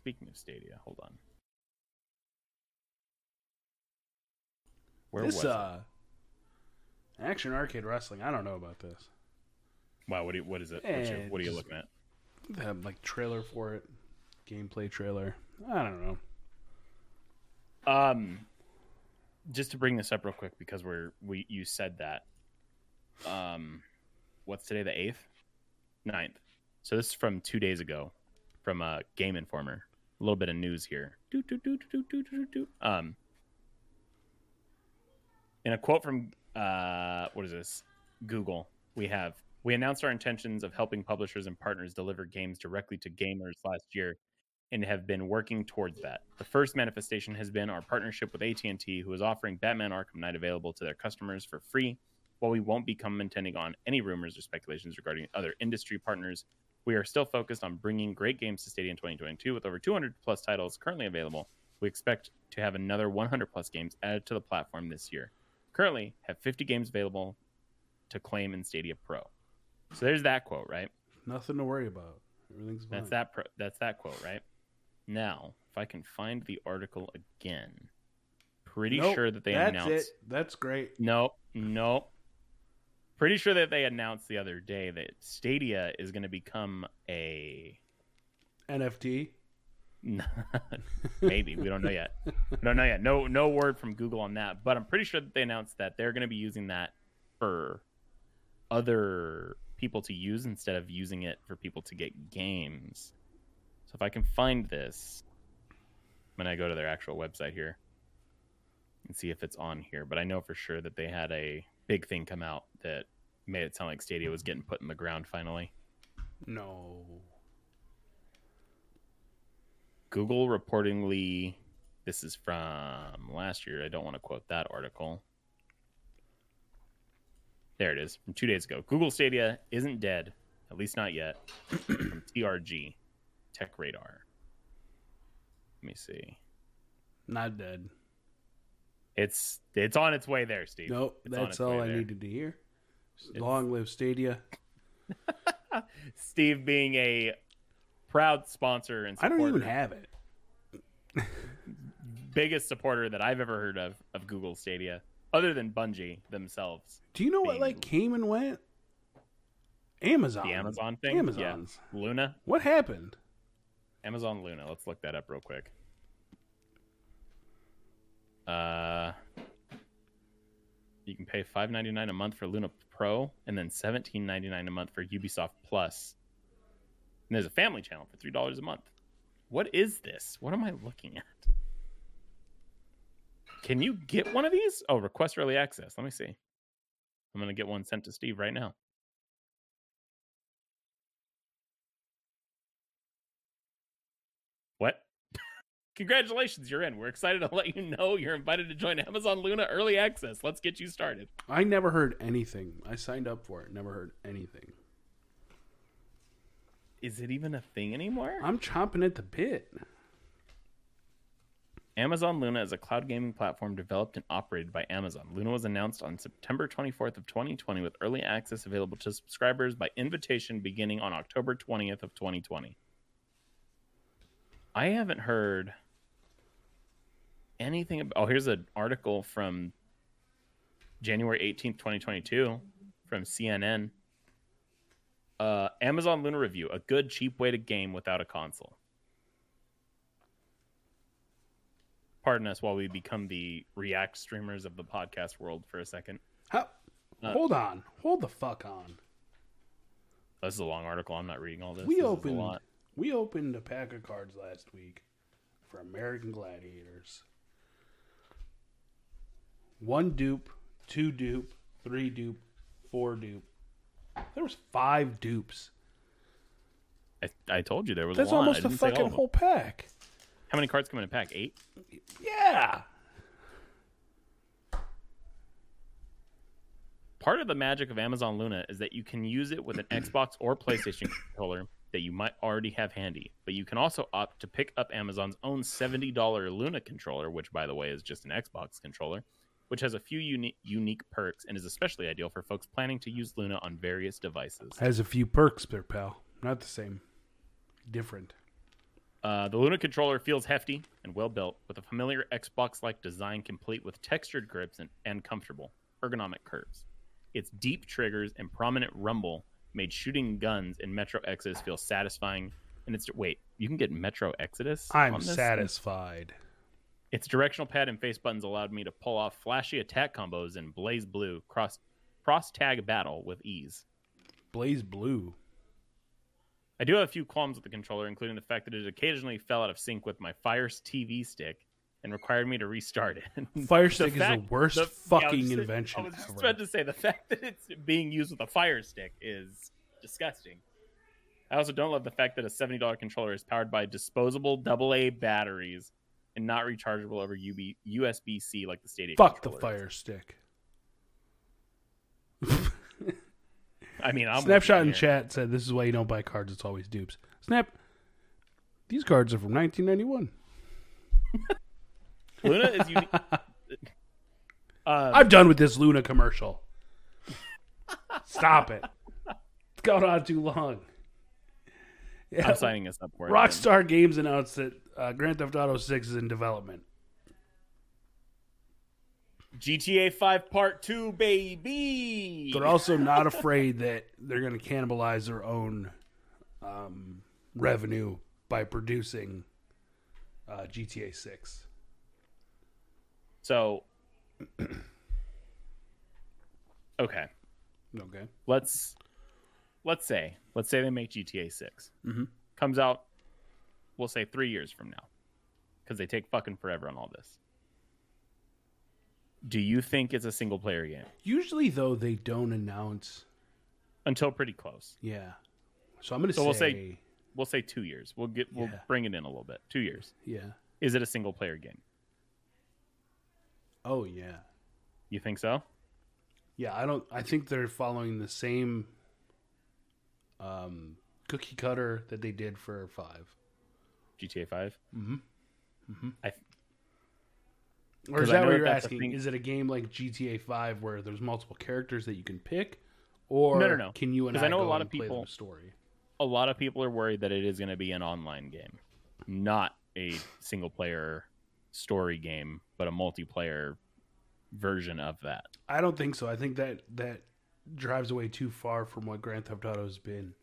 Speaking of Stadia, hold on. Where this was it? uh Action Arcade Wrestling, I don't know about this. Wow, what, do you, what is it? Eh, what are you looking at? They have like trailer for it. Gameplay trailer. I don't know. Um, just to bring this up real quick because we're we you said that. Um, what's today? The eighth, 9th. So this is from two days ago, from Game Informer. A little bit of news here. Doot, doot, doot, doot, doot, doot, doot. Um, in a quote from uh, what is this? Google. We have we announced our intentions of helping publishers and partners deliver games directly to gamers last year and have been working towards that. The first manifestation has been our partnership with AT&T, who is offering Batman Arkham Knight available to their customers for free. While we won't be commenting on any rumors or speculations regarding other industry partners, we are still focused on bringing great games to Stadia in 2022 with over 200 plus titles currently available. We expect to have another 100 plus games added to the platform this year. Currently, have 50 games available to claim in Stadia Pro. So there's that quote, right? Nothing to worry about. Everything's fine. That's that. Pro- that's that quote, right? Now, if I can find the article again, pretty Nope, sure that they That's announced. it. That's great. Nope, nope. Pretty sure that they announced the other day that Stadia is going to become a. NFT. Maybe we don't know yet. We don't know yet. No, no word from Google on that. But I'm pretty sure that they announced that they're going to be using that for other people to use instead of using it for people to get games. So if I can find this, when I go to their actual website here and see if it's on here. But I know for sure that they had a big thing come out that made it sound like Stadia was getting put in the ground finally. No. Google reportedly, this is from last year. I don't want to quote that article. There it is from two days ago. Google Stadia isn't dead, at least not yet. from TRG, Tech Radar. Let me see. Not dead. It's it's on its way there, Steve. Nope, It's that's all I there. needed to hear. Long live Stadia. Steve being a proud sponsor and I supporter, don't even have it. biggest supporter that I've ever heard of of Google Stadia, other than Bungie themselves. Do you know what like came and went? Amazon. The Amazon thing, Amazon's. yeah, Luna, What happened? Amazon Luna. Let's look that up real quick. Uh, you can pay five ninety nine a month for Luna Pro, and then seventeen ninety nine a month for Ubisoft Plus. And there's a family channel for three dollars a month. What is this? What am I looking at? Can you get one of these? Oh, request early access. Let me see. I'm gonna get one sent to Steve right now. What? Congratulations, you're in. We're excited to let you know you're invited to join Amazon Luna Early Access. Let's get you started. I never heard anything. I signed up for it. Never heard anything. Is it even a thing anymore? I'm chomping at the bit. Amazon Luna is a cloud gaming platform developed and operated by Amazon. Luna was announced on September 24th of 2020 with early access available to subscribers by invitation beginning on October 20th of 2020. I haven't heard anything about Oh, here's an article from January 18th, 2022 from CNN. Uh, Amazon Luna review: a good cheap way to game without a console. Pardon us while we become the React streamers of the podcast world for a second. How? Uh, hold on. Hold the fuck on. This is a long article. I'm not reading all this. We This opened. lot. We opened a pack of cards last week for American Gladiators. One dupe, two dupe, three dupe, four dupe. There was five dupes. I, I told you there was That's a lot. almost a didn't say all fucking whole pack. How many cards come in a pack? Eight. Yeah. Part of the magic of Amazon Luna is that you can use it with an Xbox or PlayStation controller that you might already have handy, but you can also opt to pick up Amazon's own $70 Luna controller, which, by the way, is just an Xbox controller, which has a few uni- unique perks and is especially ideal for folks planning to use Luna on various devices. Has a few perks there, pal. Not the same. Different. Uh, the Luna controller feels hefty and well built, with a familiar Xbox like design complete with textured grips and, and comfortable, ergonomic curves. Its deep triggers and prominent rumble made shooting guns in Metro Exodus feel satisfying. And it's wait, you can get Metro Exodus. I'm on this? Its directional pad and face buttons allowed me to pull off flashy attack combos in BlazBlue cross cross tag battle with ease. BlazBlue. I do have a few qualms with the controller, including the fact that it occasionally fell out of sync with my Fire's TV stick and required me to restart it. Fire The Stick is the worst the- yeah, I fucking invention I was just ever. about to say the fact that it's being used with a Fire Stick is disgusting. I also don't love the fact that a seventy dollar controller is powered by disposable AA batteries and not rechargeable over UB, USB C like the Stadia. Fuck the. Fire Stick. I mean, I'm Snapshot in chat said this is why you don't buy cards. It's always dupes. Snap. These cards are from 1991. Luna is unique. uh, I'm done with this Luna commercial. Stop it. It's gone on too long. Yeah. I'm signing this up for it. Rockstar Games announced that uh, Grand Theft Auto 6 is in development. GTA 5 Part 2, baby. They're also not afraid that they're going to cannibalize their own um, revenue by producing uh, GTA 6. So, okay, Okay. let's let's say let's say they make GTA 6 Mhm. comes out. We'll say three years from now, because they take fucking forever on all this. Do you think it's a single player game Usually, though, they don't announce. until pretty close? Yeah. So I'm going to So say, we'll say- We'll say two years. We'll get we'll Yeah. bring it in a little bit. Two years. yeah. Is it a single player game? Oh, yeah. You think so? Yeah, I don't. I think they're following the same um, cookie cutter that they did for five. GTA 5? Mm-hmm. I Or is that what you're asking? Is it a game like GTA Five where there's multiple characters that you can pick, or No, no, no. can you and I, I know a lot of people- the story? a lot of people are worried that it is going to be an online game, not a single player story game, but a multiplayer version of that. I don't think so. I think that that drives away too far from what Grand Theft Auto has been.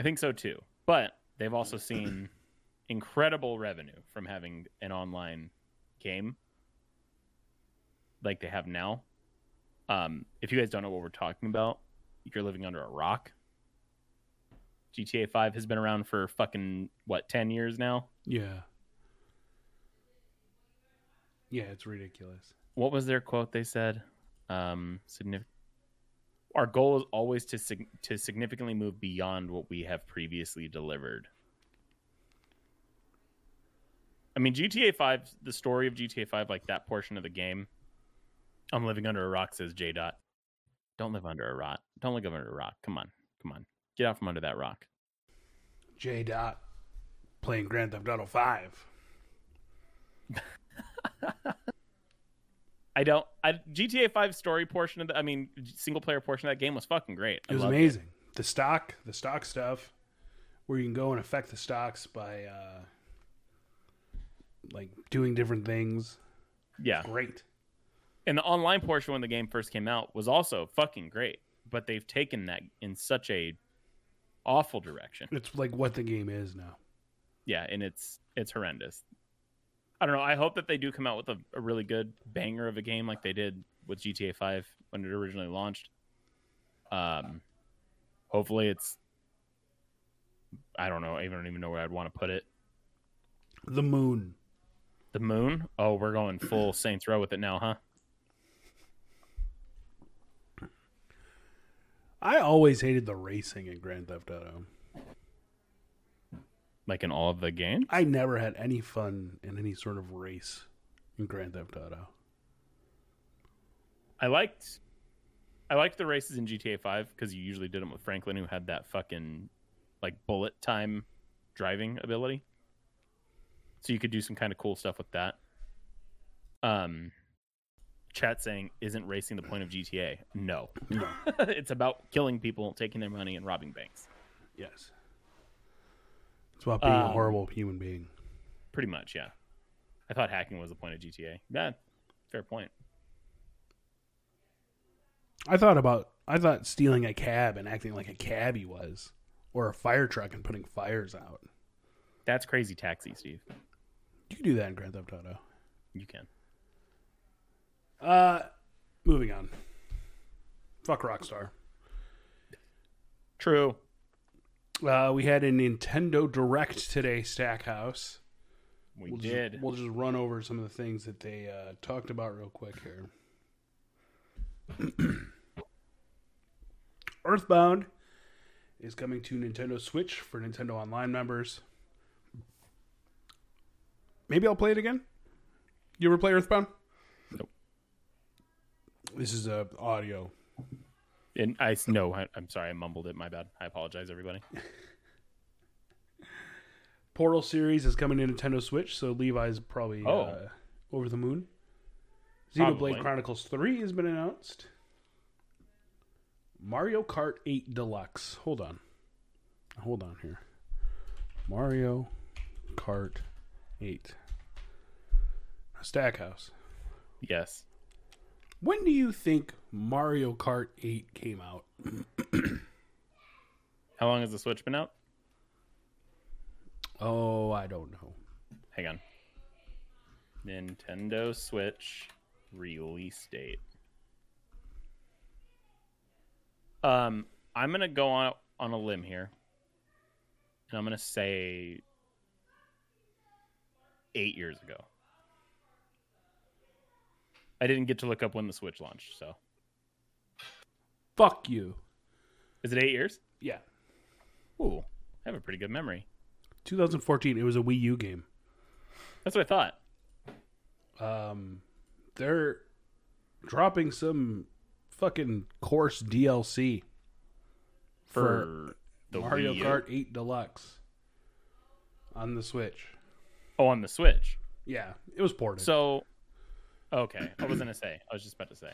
I think so too. But they've also seen incredible revenue from having an online game like they have now. Um, if you guys don't know what we're talking about, you're living under a rock. GTA 5 has been around for fucking what, 10 years now? Yeah. Yeah, it's ridiculous. What was their quote they said? Um, significant our goal is always to sig- to significantly move beyond what we have previously delivered. I mean, GTA Five, the story of GTA Five, like that portion of the game. I'm living under a rock, says J. Dot. Don't live under a rock. Don't live under a rock. Come on, come on, get out from under that rock. J. Dot playing Grand Theft Auto Five. I don't. I GTA Five story portion of the, I mean, single player portion of that game was fucking great. I It was amazing. The stock, the stock stuff, where you can go and affect the stocks by uh, like doing different things. Yeah, Great. and the online portion when the game first came out was also fucking great but they've taken that in such a awful direction It's like what the game is now. yeah and it's it's horrendous i don't know. I hope that they do come out with a, a really good banger of a game like they did with gta 5 when it originally launched. Um hopefully it's i don't know. I don't even know where i'd want to put it. The moon. the moon? Oh we're going full saints row with it now huh? I always hated the racing in Grand Theft Auto. Like in all of the games I never had any fun in any sort of race in Grand Theft Auto. I liked I liked the races in GTA 5 because you usually did them with Franklin who had that fucking like bullet time driving ability. So you could do some kind of cool stuff with that. Um chat saying isn't racing the point of GTA. No. No. it's about killing people, taking their money and robbing banks. yes. It's about being a Um, horrible human being. Pretty much, yeah. I thought hacking was the point of GTA. Yeah, fair point. I thought about I thought stealing a cab and acting like a cabbie was, or a fire truck and putting fires out. That's crazy taxi, Steve. You can do that in Grand Theft Auto. You can. Uh, moving on. Fuck Rockstar. True. Uh, we had a Nintendo Direct today, Stackhouse. We we'll did. Just, we'll just run over some of the things that they uh, talked about real quick here. Earthbound is coming to Nintendo Switch for Nintendo Online members. Maybe I'll play it again. You ever play Earthbound? Nope. This is a audio. And I no, I, I'm sorry, I mumbled it. My bad. I apologize, everybody. Portal series is coming to Nintendo Switch, so Levi's probably Oh. uh, over the moon. Xenoblade Chronicles 3 has been announced. Mario Kart 8 Deluxe. Hold on. Hold on here. Mario Kart 8. Stackhouse. Yes. When do you think Mario Kart 8 came out? How long has the Switch been out? Oh, I don't know. Hang on. Nintendo Switch release date. Um, I'm gonna go on on a limb here, and I'm gonna say eight years ago. I didn't get to look up when the Switch launched, so Fuck you. is it eight years? Yeah. Ooh, I have a pretty good memory. 2014. It was a Wii U game. That's what I thought. um, they're dropping some fucking course DLC For, the Mario Wii U. Kart 8 Deluxe on the Switch. Oh, on the Switch. Yeah, it was ported. So, okay, I was gonna say. I was just about to say.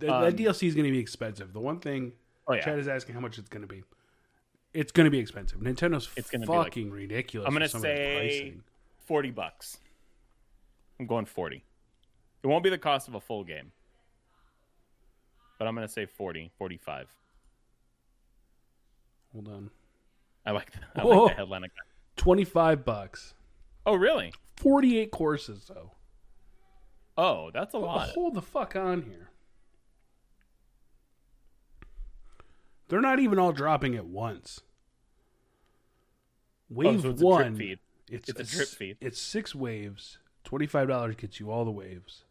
Th- um, that DLC is going to be expensive. The one thing Oh yeah, Chad is asking how much it's going to be. It's going to be expensive. Nintendo's It's gonna be like- fucking ridiculous. I'm gonna with some of its say- forty bucks. I'm going forty. It won't be the cost of a full game, but I'm gonna say 40, 45. Hold on, I like that. I Whoa. like the headline. Twenty five bucks. Oh really? Forty eight courses though. Oh, that's a lot. Hold the fuck on here. They're not even all dropping at once. Wave Oh, so it's a drip one. feed. It's, It's a drip feed. It's six waves. Twenty five dollars gets you all the waves.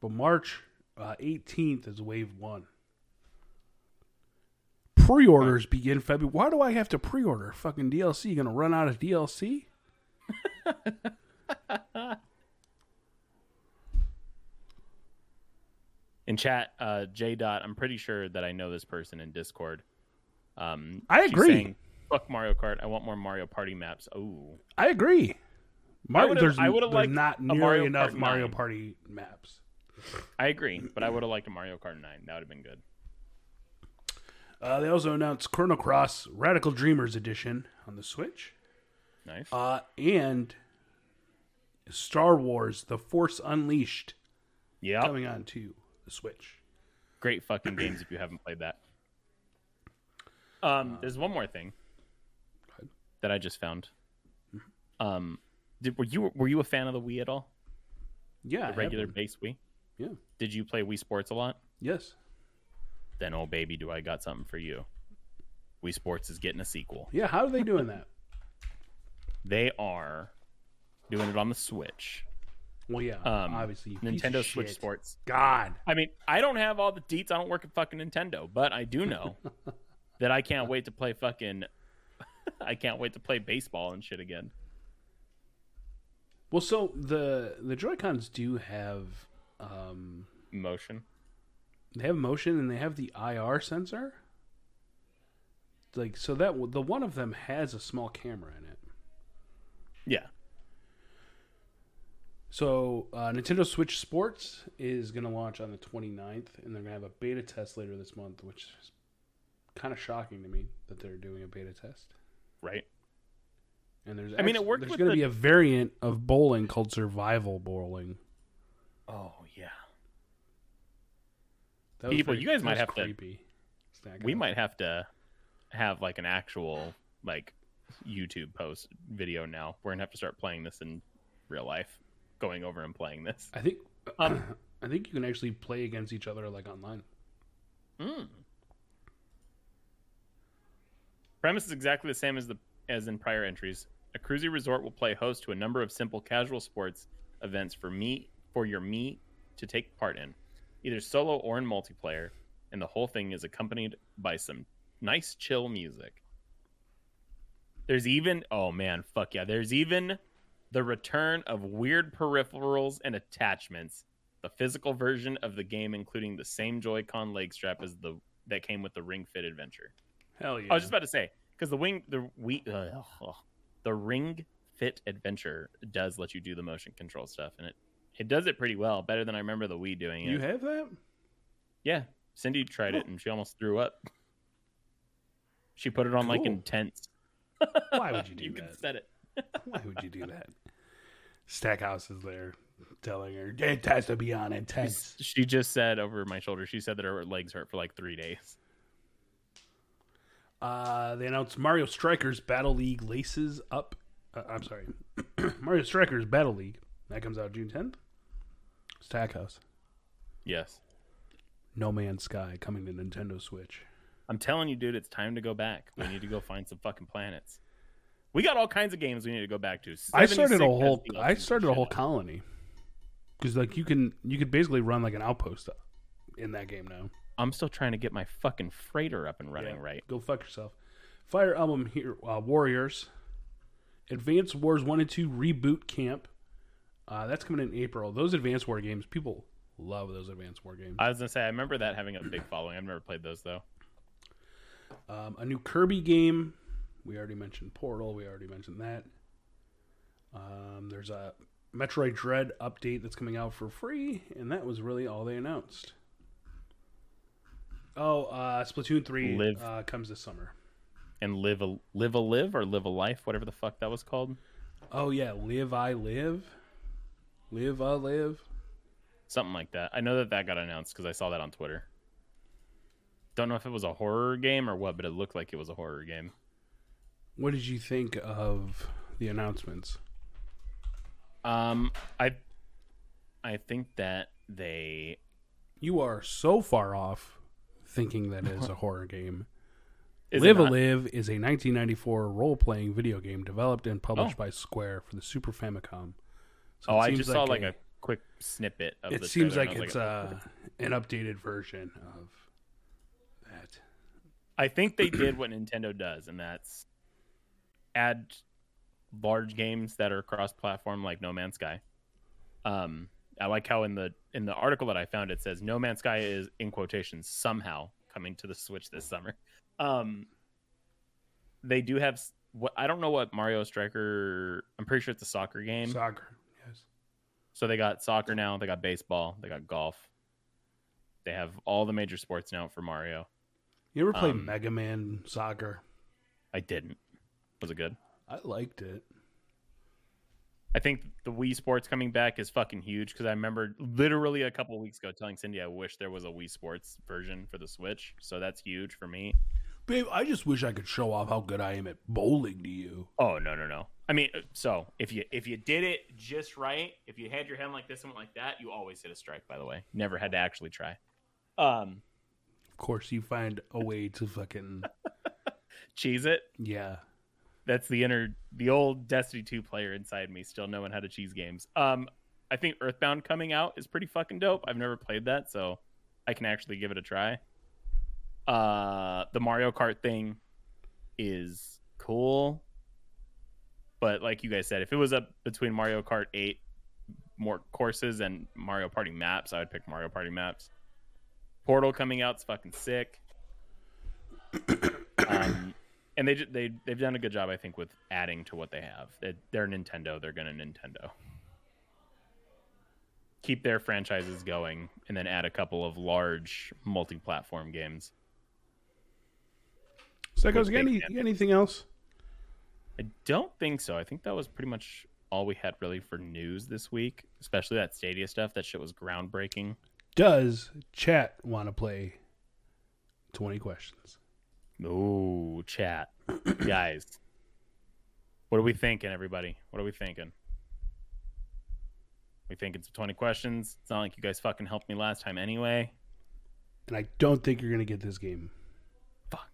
But March uh, eighteenth is wave one. Pre-orders begin February. Why do I have to pre-order fucking DLC? You gonna run out of DLC? In chat, uh, J Dot, I'm pretty sure that I know this person in Discord. Um, I agree. saying, Fuck Mario Kart. I want more Mario Party maps. Oh, I agree. Mario, would've- there's, I there's liked not nearly Mario enough Kart Mario 9. Party maps. I agree, but I would have liked a Mario Kart 9. That would have been good. Uh, they also announced Chrono Cross Radical Dreamers Edition on the Switch, Nice. uh, and Star Wars: The Force Unleashed yeah, coming on to the Switch. great fucking games if you haven't played that. Um, there's one more thing that I just found. Um, did were you were you a fan of the Wii at all? Yeah, The regular base Wii. Yeah. Did you play Wii Sports a lot? Yes. Then oh baby, do I got something for you. Wii Sports is getting a sequel. Yeah. How are they doing that? They are doing it on the Switch. Well, yeah. Um, obviously, Nintendo Switch shit. Sports. God. I mean, I don't have all the deets. I don't work at fucking Nintendo, but I do know that I can't wait to play fucking. I can't wait to play baseball and shit again. Well, so the the Joy Cons do have um, Motion. they have motion and they have the IR sensor. Like so that the one of them has a small camera in it. Yeah. So uh, Nintendo Switch Sports is going to launch on the 29th, and they're going to have a beta test later this month, which is kind of shocking to me that they're doing a beta test. Right. And there's I mean, it actu- worked There's going to the- be a variant of bowling called Survival Bowling. Oh yeah. That was People, you guys might have to- creepy. Stack We up. might have to have like an actual like YouTube post video now. We're gonna have to start playing this in real life, going over and playing this. I think. Um, I think you can actually play against each other like online. Mm. Premise is exactly the same as the as in prior entries. A cruisy resort will play host to a number of simple casual sports events for me for your me to take part in, either solo or in multiplayer, and the whole thing is accompanied by some nice chill music. There's even oh man, fuck yeah. There's even the return of weird peripherals and attachments. The physical version of the game including the same Joy-Con leg strap as the that came with the Ring Fit Adventure. Hell yeah! I was just about to say because the wing the we uh, the Ring Fit Adventure does let you do the motion control stuff, and it it does it pretty well, better than I remember the Wii doing it. you have that? yeah, Cindy tried it and she almost threw up. She put it on like intense. Why would you do that? you that? can set it. Why would you do that? Stackhouse is there telling her it has to be on intense. She just said over my shoulder. She said that her legs hurt for like three days. Uh, they announced Mario Strikers Battle League Laces Up. Uh, I'm sorry, Mario Strikers Battle League that comes out June 10th. Stackhouse, Yes, No Man's Sky coming to Nintendo Switch. I'm telling you, dude, it's time to go back. We need to go find some fucking planets. We got all kinds of games we need to go back to. I started a whole I started a whole colony because like you can you could basically run like an outpost in that game now. I'm still trying to get my fucking freighter up and running Yeah. right. Go fuck yourself. Fire Emblem here, uh, Warriors, Advanced Wars One and Two Reboot Camp. Uh, that's coming in April. Those Advanced War games, people love those Advanced War games. I was gonna say I remember that having a big following. I've never played those though. Um, a new Kirby game. We already mentioned Portal. We already mentioned that. Um, there's a Metroid Dread update that's coming out for free, and that was really all they announced. Oh, uh, Splatoon 3 Live. Uh, comes this summer. And live a live a live or live a life, whatever the fuck that was called. Oh, yeah, Live I Live. Live I Live. Something like that. I know that that got announced because I saw that on Twitter. Don't know if it was a horror game or what, but it looked like it was a horror game. What did you think of the announcements? Um, I, I think that they You are so far off thinking that it is a horror game. is Live a Live is a 1994 role playing video game developed and published Oh. by Square for the Super Famicom. So Oh, I just saw like a quick snippet of It seems like and I was it's uh, an updated version of that. I think they did what Nintendo does, and that's add large games that are cross-platform, like No Man's Sky. Um, I like how in the in the article that I found it says No Man's Sky is in quotations somehow coming to the Switch this summer. Um, they do have what I don't know what Mario Striker. I'm pretty sure it's a soccer game. Soccer, yes. So they got soccer now, they got baseball, they got golf. They have all the major sports now for Mario. You ever play Um, Mega Man Soccer? I didn't. Was it good? I liked it. I think the Wii Sports coming back is fucking huge because I remember literally a couple weeks ago telling Cindy I wish there was a Wii Sports version for the Switch. So that's huge for me. Babe, I just wish I could show off how good I am at bowling to you. Oh no no no! I mean, uh, so if you if you did it just right, if you had your hand like this and went like that, you always hit a strike. By the way, never had to actually try. Um, Of course, you find a way to fucking cheese it. yeah. That's the inner the old Destiny 2 player inside me still knowing how to cheese games. Um I think Earthbound coming out is pretty fucking dope. I've never played that, so I can actually give it a try. Uh the Mario Kart thing is cool. But like you guys said, if it was up between Mario Kart 8 more courses and Mario Party maps, I would pick Mario Party maps. Portal coming out's fucking sick. um, and they they they've done a good job, I think, with adding to what they have. They, they're Nintendo; they're gonna Nintendo. Keep their franchises going, and then add a couple of large multi-platform games. So that goes. Got any, got anything else? I don't think so. I think that was pretty much all we had really for news this week, especially that Stadia stuff. That shit was groundbreaking. Does chat want to play 20 questions? Ooh, chat, guys. What are we thinking, everybody? What are we thinking? We think it's 20 questions. It's not like you guys fucking helped me last time anyway. And I don't think you're going to get this game. Fuck.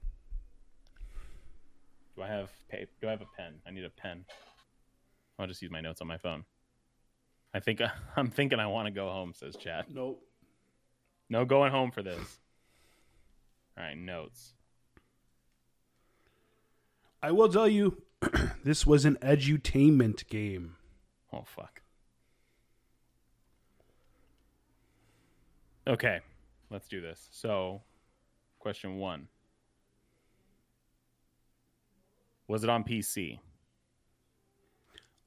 Do I have pa Do I have a pen? I need a pen. I'll just use my notes on my phone. I think I'm thinking I want to go home. Says Chad. Nope. No going home for this. All right, notes. I will tell you, this was an edutainment game. Oh fuck. Okay, let's do this. So, question one: Was it on PC?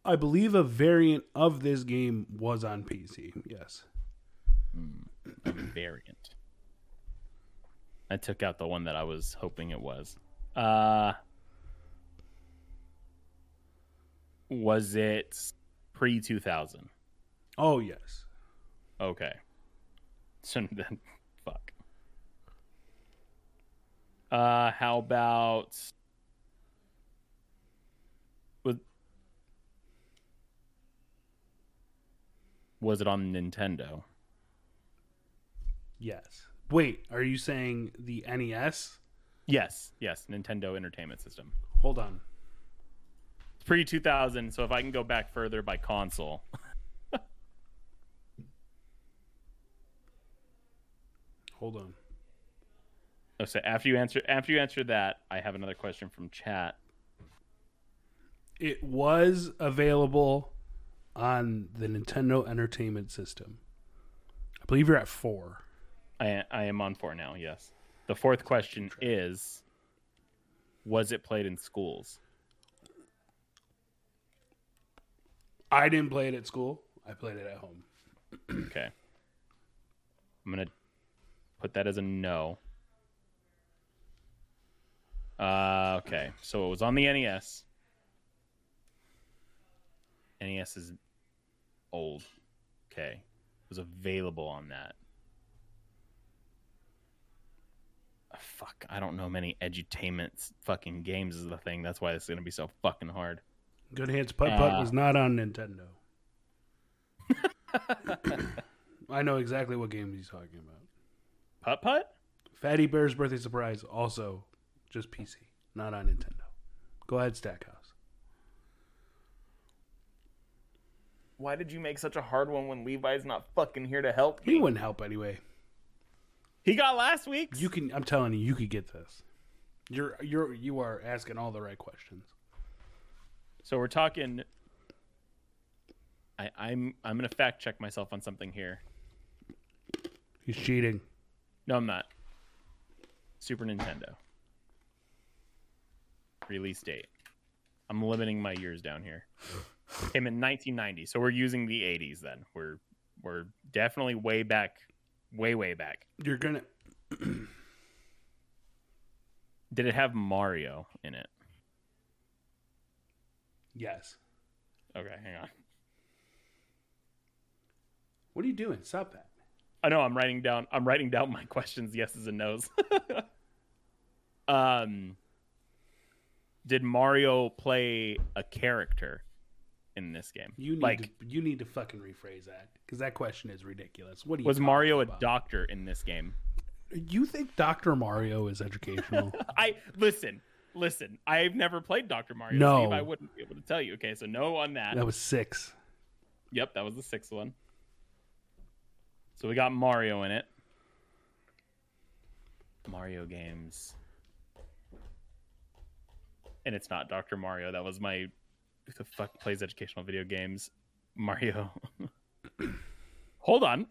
I believe a variant of this game was on PC. Yes. A variant. I took out the one that I was hoping it was. Uh was it pre 2000? Oh, yes. Okay. So then fuck. Uh how about was was it on Nintendo? Yes. Wait, are you saying the NES? Yes, yes, Nintendo Entertainment System. Hold on. Pre 2000, so if I can go back further by console. Hold on. Oh, so after you answer after you answer that, I have another question from chat. It was available on the Nintendo Entertainment System. I believe you're at four. I I am on four now. Yes. The fourth question is: Was it played in schools? I didn't play it at school. I played it at home. Okay. I'm gonna put that as a no. Uh, okay, so it was on the NES. NES is old. Okay, it was available on that. Uh, Fuck, I don't know many edutainment fucking games is the thing. That's why it's gonna be so fucking hard. Good Hands Putt Putt Uh. was not on Nintendo. I know exactly what game he's talking about. Putt putt? Fatty Bear's Birthday Surprise also just PC, not on Nintendo. Go ahead, Stackhouse. Why did you make such a hard one when Levi's not fucking here to help He wouldn't help anyway. He got last week's. You can. I'm telling you, you could get this. You're you're you are asking all the right questions. So we're talking. I, I'm I'm gonna fact check myself on something here. He's cheating. No, I'm not. Super Nintendo. Release date. I'm limiting my years down here. Came in 1990, so we're using the 80s. Then we're we're definitely way back, way way back. You're gonna. Did it have Mario in it? Yes. Okay, hang on. What are you doing? Stop that. I know I'm writing down I'm writing down my questions, yeses and nos. um did Mario play a character in this game? You need like to. You need to fucking rephrase that because that question is ridiculous. What you? was Mario a doctor in this game? You think Doctor Mario is educational? I listen, listen. I've never played Dr. Mario. No. Steve, I wouldn't be able to tell you. Okay, so no on that. that was six. Yep, that was the sixth one. So we got Mario in it. Mario games. And it's not Dr. Mario. That was my who the fuck plays educational video games? Mario. Hold on.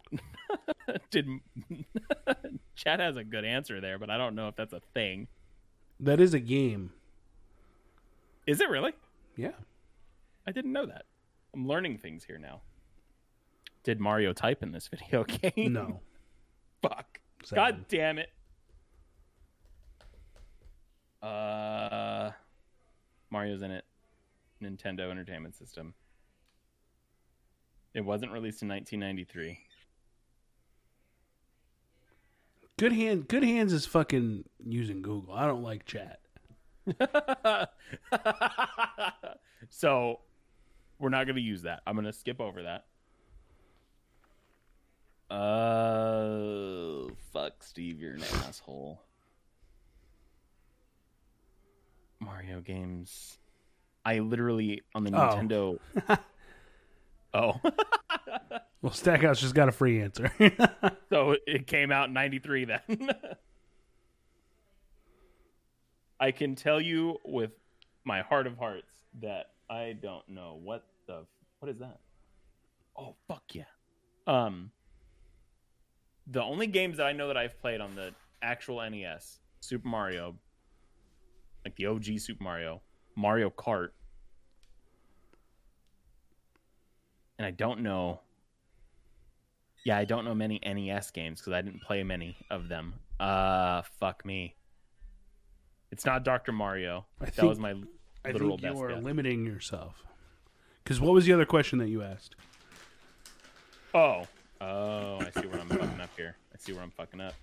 Did Chad has a good answer there, but I don't know if that's a thing. That is a game. Is it really? Yeah. I didn't know that. I'm learning things here now. Did Mario type in this video game? No. Fuck. Seven. God damn it. Uh, Mario's in it. Nintendo Entertainment System. It wasn't released in 1993. Good hand. Good hands is fucking using Google. I don't like chat. so, we're not going to use that. I'm going to skip over that. Uh, fuck, Steve, you're an asshole. Mario games. I literally on the Oh. Nintendo. Oh, Well, Stackhouse just got a free answer. so it came out in '93 then. I can tell you with my heart of hearts that I don't know what the what is that. Oh fuck yeah. Um, the only games that I know that I've played on the actual NES, Super Mario, like the OG Super Mario, Mario Kart, and I don't know. Yeah, I don't know many NES games because I didn't play many of them. Uh, fuck me. It's not Doctor Mario. I that think- was my I think you best are guess. limiting yourself. Because what was the other question that you asked? Oh, oh, I see where I'm fucking up here. I see where I'm fucking up.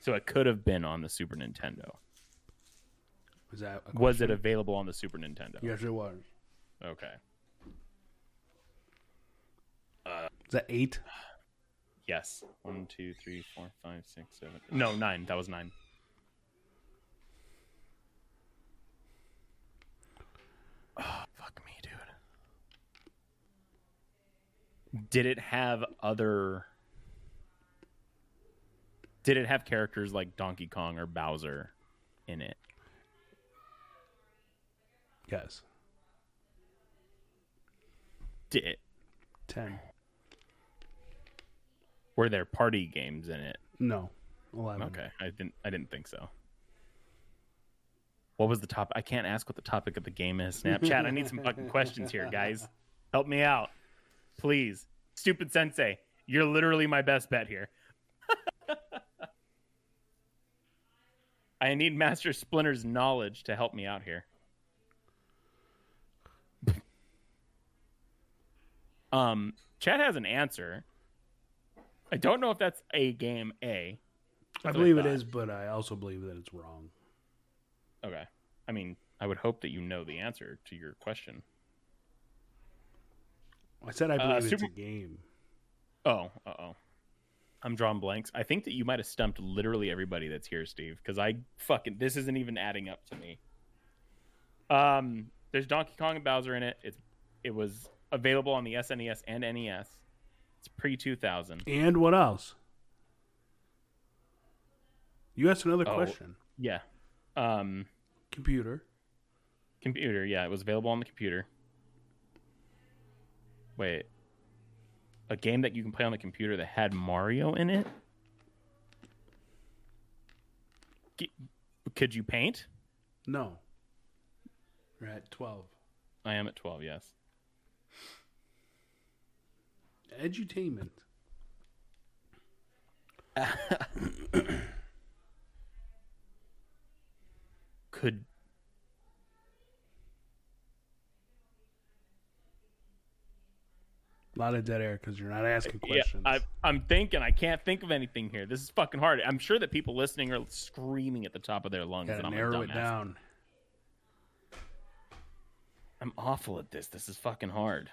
So it could have been on the Super Nintendo. Was that a Was it available on the Super Nintendo? Yes, it was. Okay. Is that eight? Yes. One, two, three, four, five, six, seven. No, nine. That was nine. Oh, fuck me, dude. Did it have other. Did it have characters like Donkey Kong or Bowser in it? Yes. Did it, Ten. Were there party games in it? No. Eleven. Okay, I didn't. I didn't think so. What was the top? I can't ask what the topic of the game is. Snapchat. I need some fucking questions here, guys. Help me out. Please. Stupid sensei. You're literally my best bet here. I need Master Splinter's knowledge to help me out here. um, Chad has an answer. I don't know if that's a game A. I believe it thought. is, but I also believe that it's wrong. Okay. I mean, I would hope that you know the answer to your question. I said I Uh, believe it's Super- a game. Oh, uh oh. I'm drawing blanks. I think that you might have stumped literally everybody that's here, Steve, because I fucking this isn't even adding up to me. Um, there's Donkey Kong and Bowser in it. It's it was available on the SNES and NES. It's pre 2000. And what else? You asked another Oh. question. Yeah. Um, Computer. computer. Yeah, it was available on the computer. Wait. A game that you can play on the computer that had Mario in it? Could you paint? No. We're at 12. I am at 12, yes. Edutainment. Could A lot of dead air because you're not asking yeah, questions. I, I'm thinking. I can't think of anything here. This is fucking hard. I'm sure that people listening are screaming at the top of their lungs. Gotta that I'm narrow it down. I'm awful at this. This is fucking hard.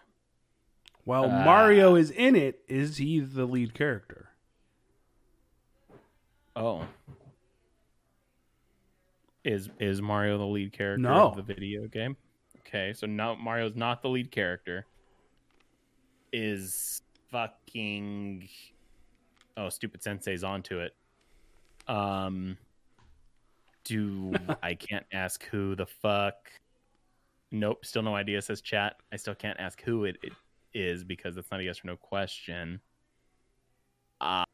While Uh, Mario is in it, is he the lead character? Oh. Is is Mario the lead character No. of the video game? Okay, so now Mario's not the lead character. Is fucking Oh, stupid sensei's onto it. Um do I can't ask who the fuck Nope, still no idea says chat. I still can't ask who it, it is because that's not a yes or no question. Uh,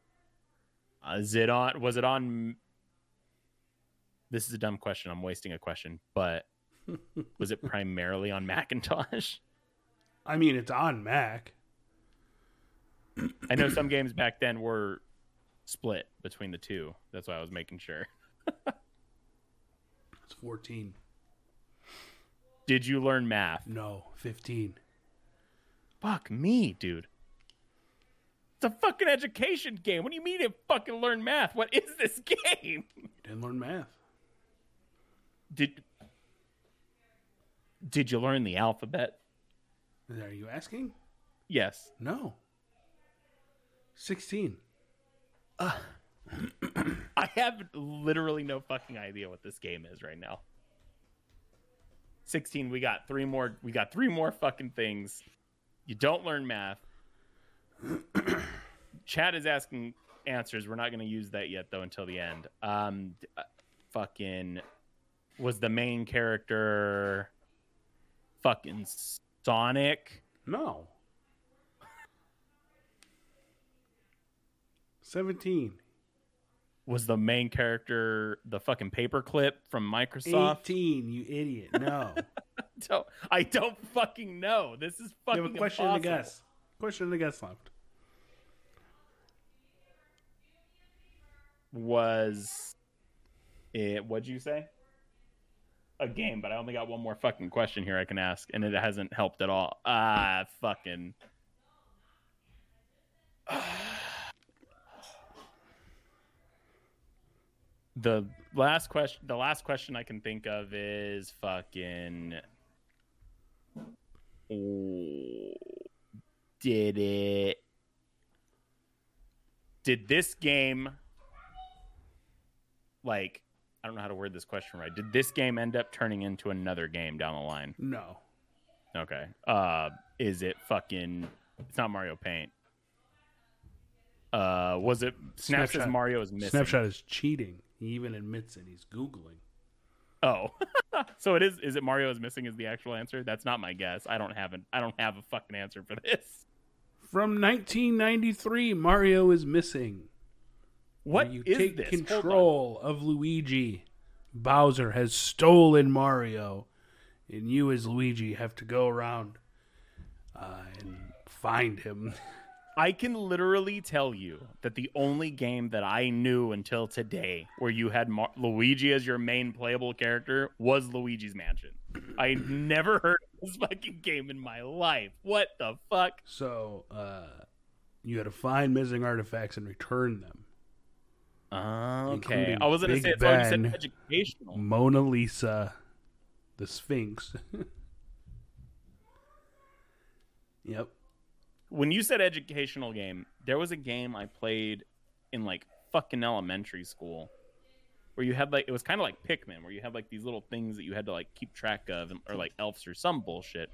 is it on? Was it on? This is a dumb question. I'm wasting a question, but was it primarily on Macintosh? I mean, it's on Mac. I know some games back then were split between the two. That's why I was making sure. It's 14. Did you learn math? No, 15. Fuck me, dude. It's a fucking education game. What do you mean to fucking learn math? What is this game? You didn't learn math. Did Did you learn the alphabet? Are you asking? Yes. No. 16. I have literally no fucking idea what this game is right now. 16 we got three more we got three more fucking things. You don't learn math. Chad is asking answers. We're not going to use that yet though until the end. Um uh, fucking was the main character fucking Sonic? No. 17. Was the main character the fucking paperclip from Microsoft? 18, you idiot. No. don't, I don't fucking know. This is fucking. you have a question impossible. to guess. Question to guess left. Was it? What'd you say? A game, but I only got one more fucking question here I can ask, and it hasn't helped at all. Ah, fucking. The last question, the last question I can think of is fucking. Did it? Did this game like I don't know how to word this question right. Did this game end up turning into another game down the line? No. Okay. Uh is it fucking it's not Mario Paint. Uh was it Snap says Snapshot. Mario is missing. Snapshot is cheating. He even admits it. He's Googling. Oh. so it is is it Mario is missing is the actual answer? That's not my guess. I don't have an I don't have a fucking answer for this. From 1993, Mario is missing. What When you is take this? Control of Luigi. Bowser has stolen Mario, and you as Luigi have to go around uh, and find him. I can literally tell you that the only game that I knew until today where you had Mar- Luigi as your main playable character was Luigi's Mansion. I never heard of this fucking game in my life. What the fuck? So uh, you had to find missing artifacts and return them. okay. Including I was gonna Big say it's you said Ben. educational. Mona Lisa, the Sphinx. yep. When you said educational game, there was a game I played in like fucking elementary school where you had like it was kind of like Pikmin, where you had like these little things that you had to like keep track of, or like elves or some bullshit.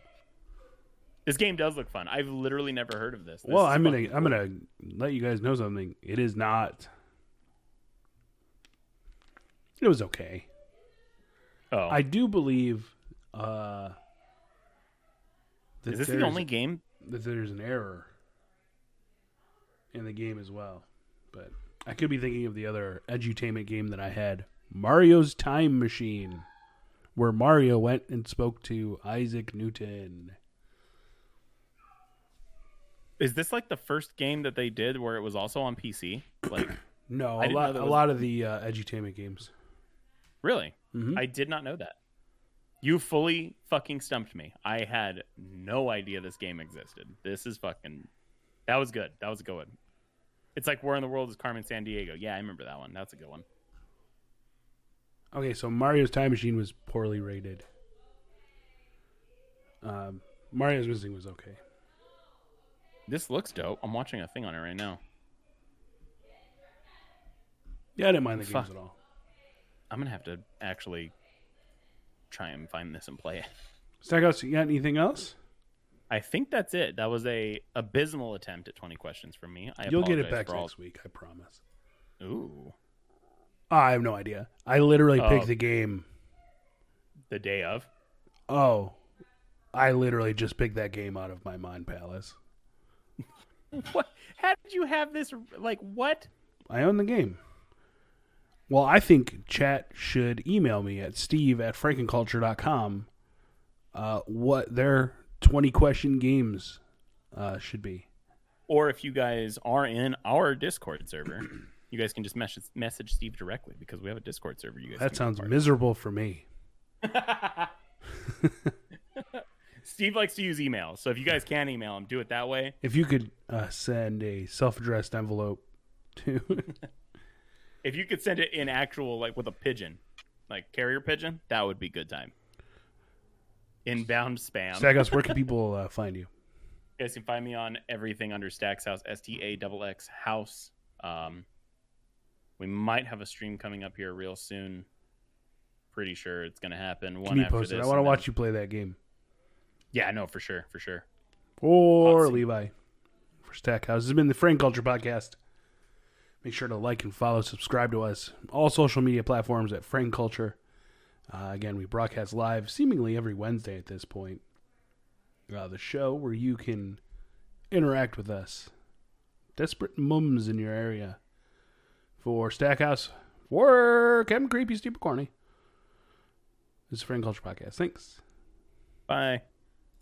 This game does look fun. I've literally never heard of this. This well, I'm gonna fucking I'm gonna let you guys know something. It is not. It was okay. Oh, I do believe uh, is this the only game? That there's an error in the game as well. But I could be thinking of the other edutainment game that I had, Mario's Time Machine, where Mario went and spoke to Isaac Newton. Is this like the first game that they did where it was also on PC? Like, No, a lot, that a lot of the uh, edutainment games. really? Mhm. I did not know that. You fully fucking stumped me. I had no idea this game existed. This is fucking. That was good. That was a good one. It's like Where in the World is Carmen Sandiego? Yeah, I remember that one. That's a good one. Okay, so Mario's Time Machine was poorly rated. Um, Mario's Missing was okay. This looks dope. I'm watching a thing on it right now. Yeah, I didn't mind the Fuck. games at all. I'm gonna have to actually try and find this and play it. Stackhouse, you got anything else? I think that's it. That was a abysmal attempt at 20 questions from me. I You'll get it back all- next week, I promise. Ooh, ah, I have no idea. I literally Oh. picked the game. the day of. Oh, I literally just picked that game out of my mind palace. What? How did you have this? Like what? I own the game. Well, I think chat should email me at steve at fraggingculture.com uh, what their 20 question games uh, should be. Or if you guys are in our Discord server, you guys can just message message Steve directly because we have a Discord server. You guys. That sounds miserable for me. Steve likes to use email, so if you guys can email him, do it that way. If you could uh, send a self addressed envelope to. If you could send it in actual, like with a pigeon, like carrier pigeon, that would be good time. Inbound spam. Stackhouse, where can people uh, find you? You guys can find me on everything under Stacks House, S T A X X House. Um, we might have a stream coming up here real soon. Pretty sure it's going to happen. One after this. I want to and then- watch you play that game. Yeah, no, for sure, for sure. Or Levi for Stackhouse. This has been the Fragging Culture Podcast. Make sure to like and follow, subscribe to us. All social media platforms at Fragging Culture. Uh, again, we broadcast live seemingly every Wednesday at this point. Uh, the show where you can interact with us. Desperate mums in your area. For Stackhouse, for Kevin Creepy, Stupid Corny. This is Fragging Culture Podcast. Thanks. Bye.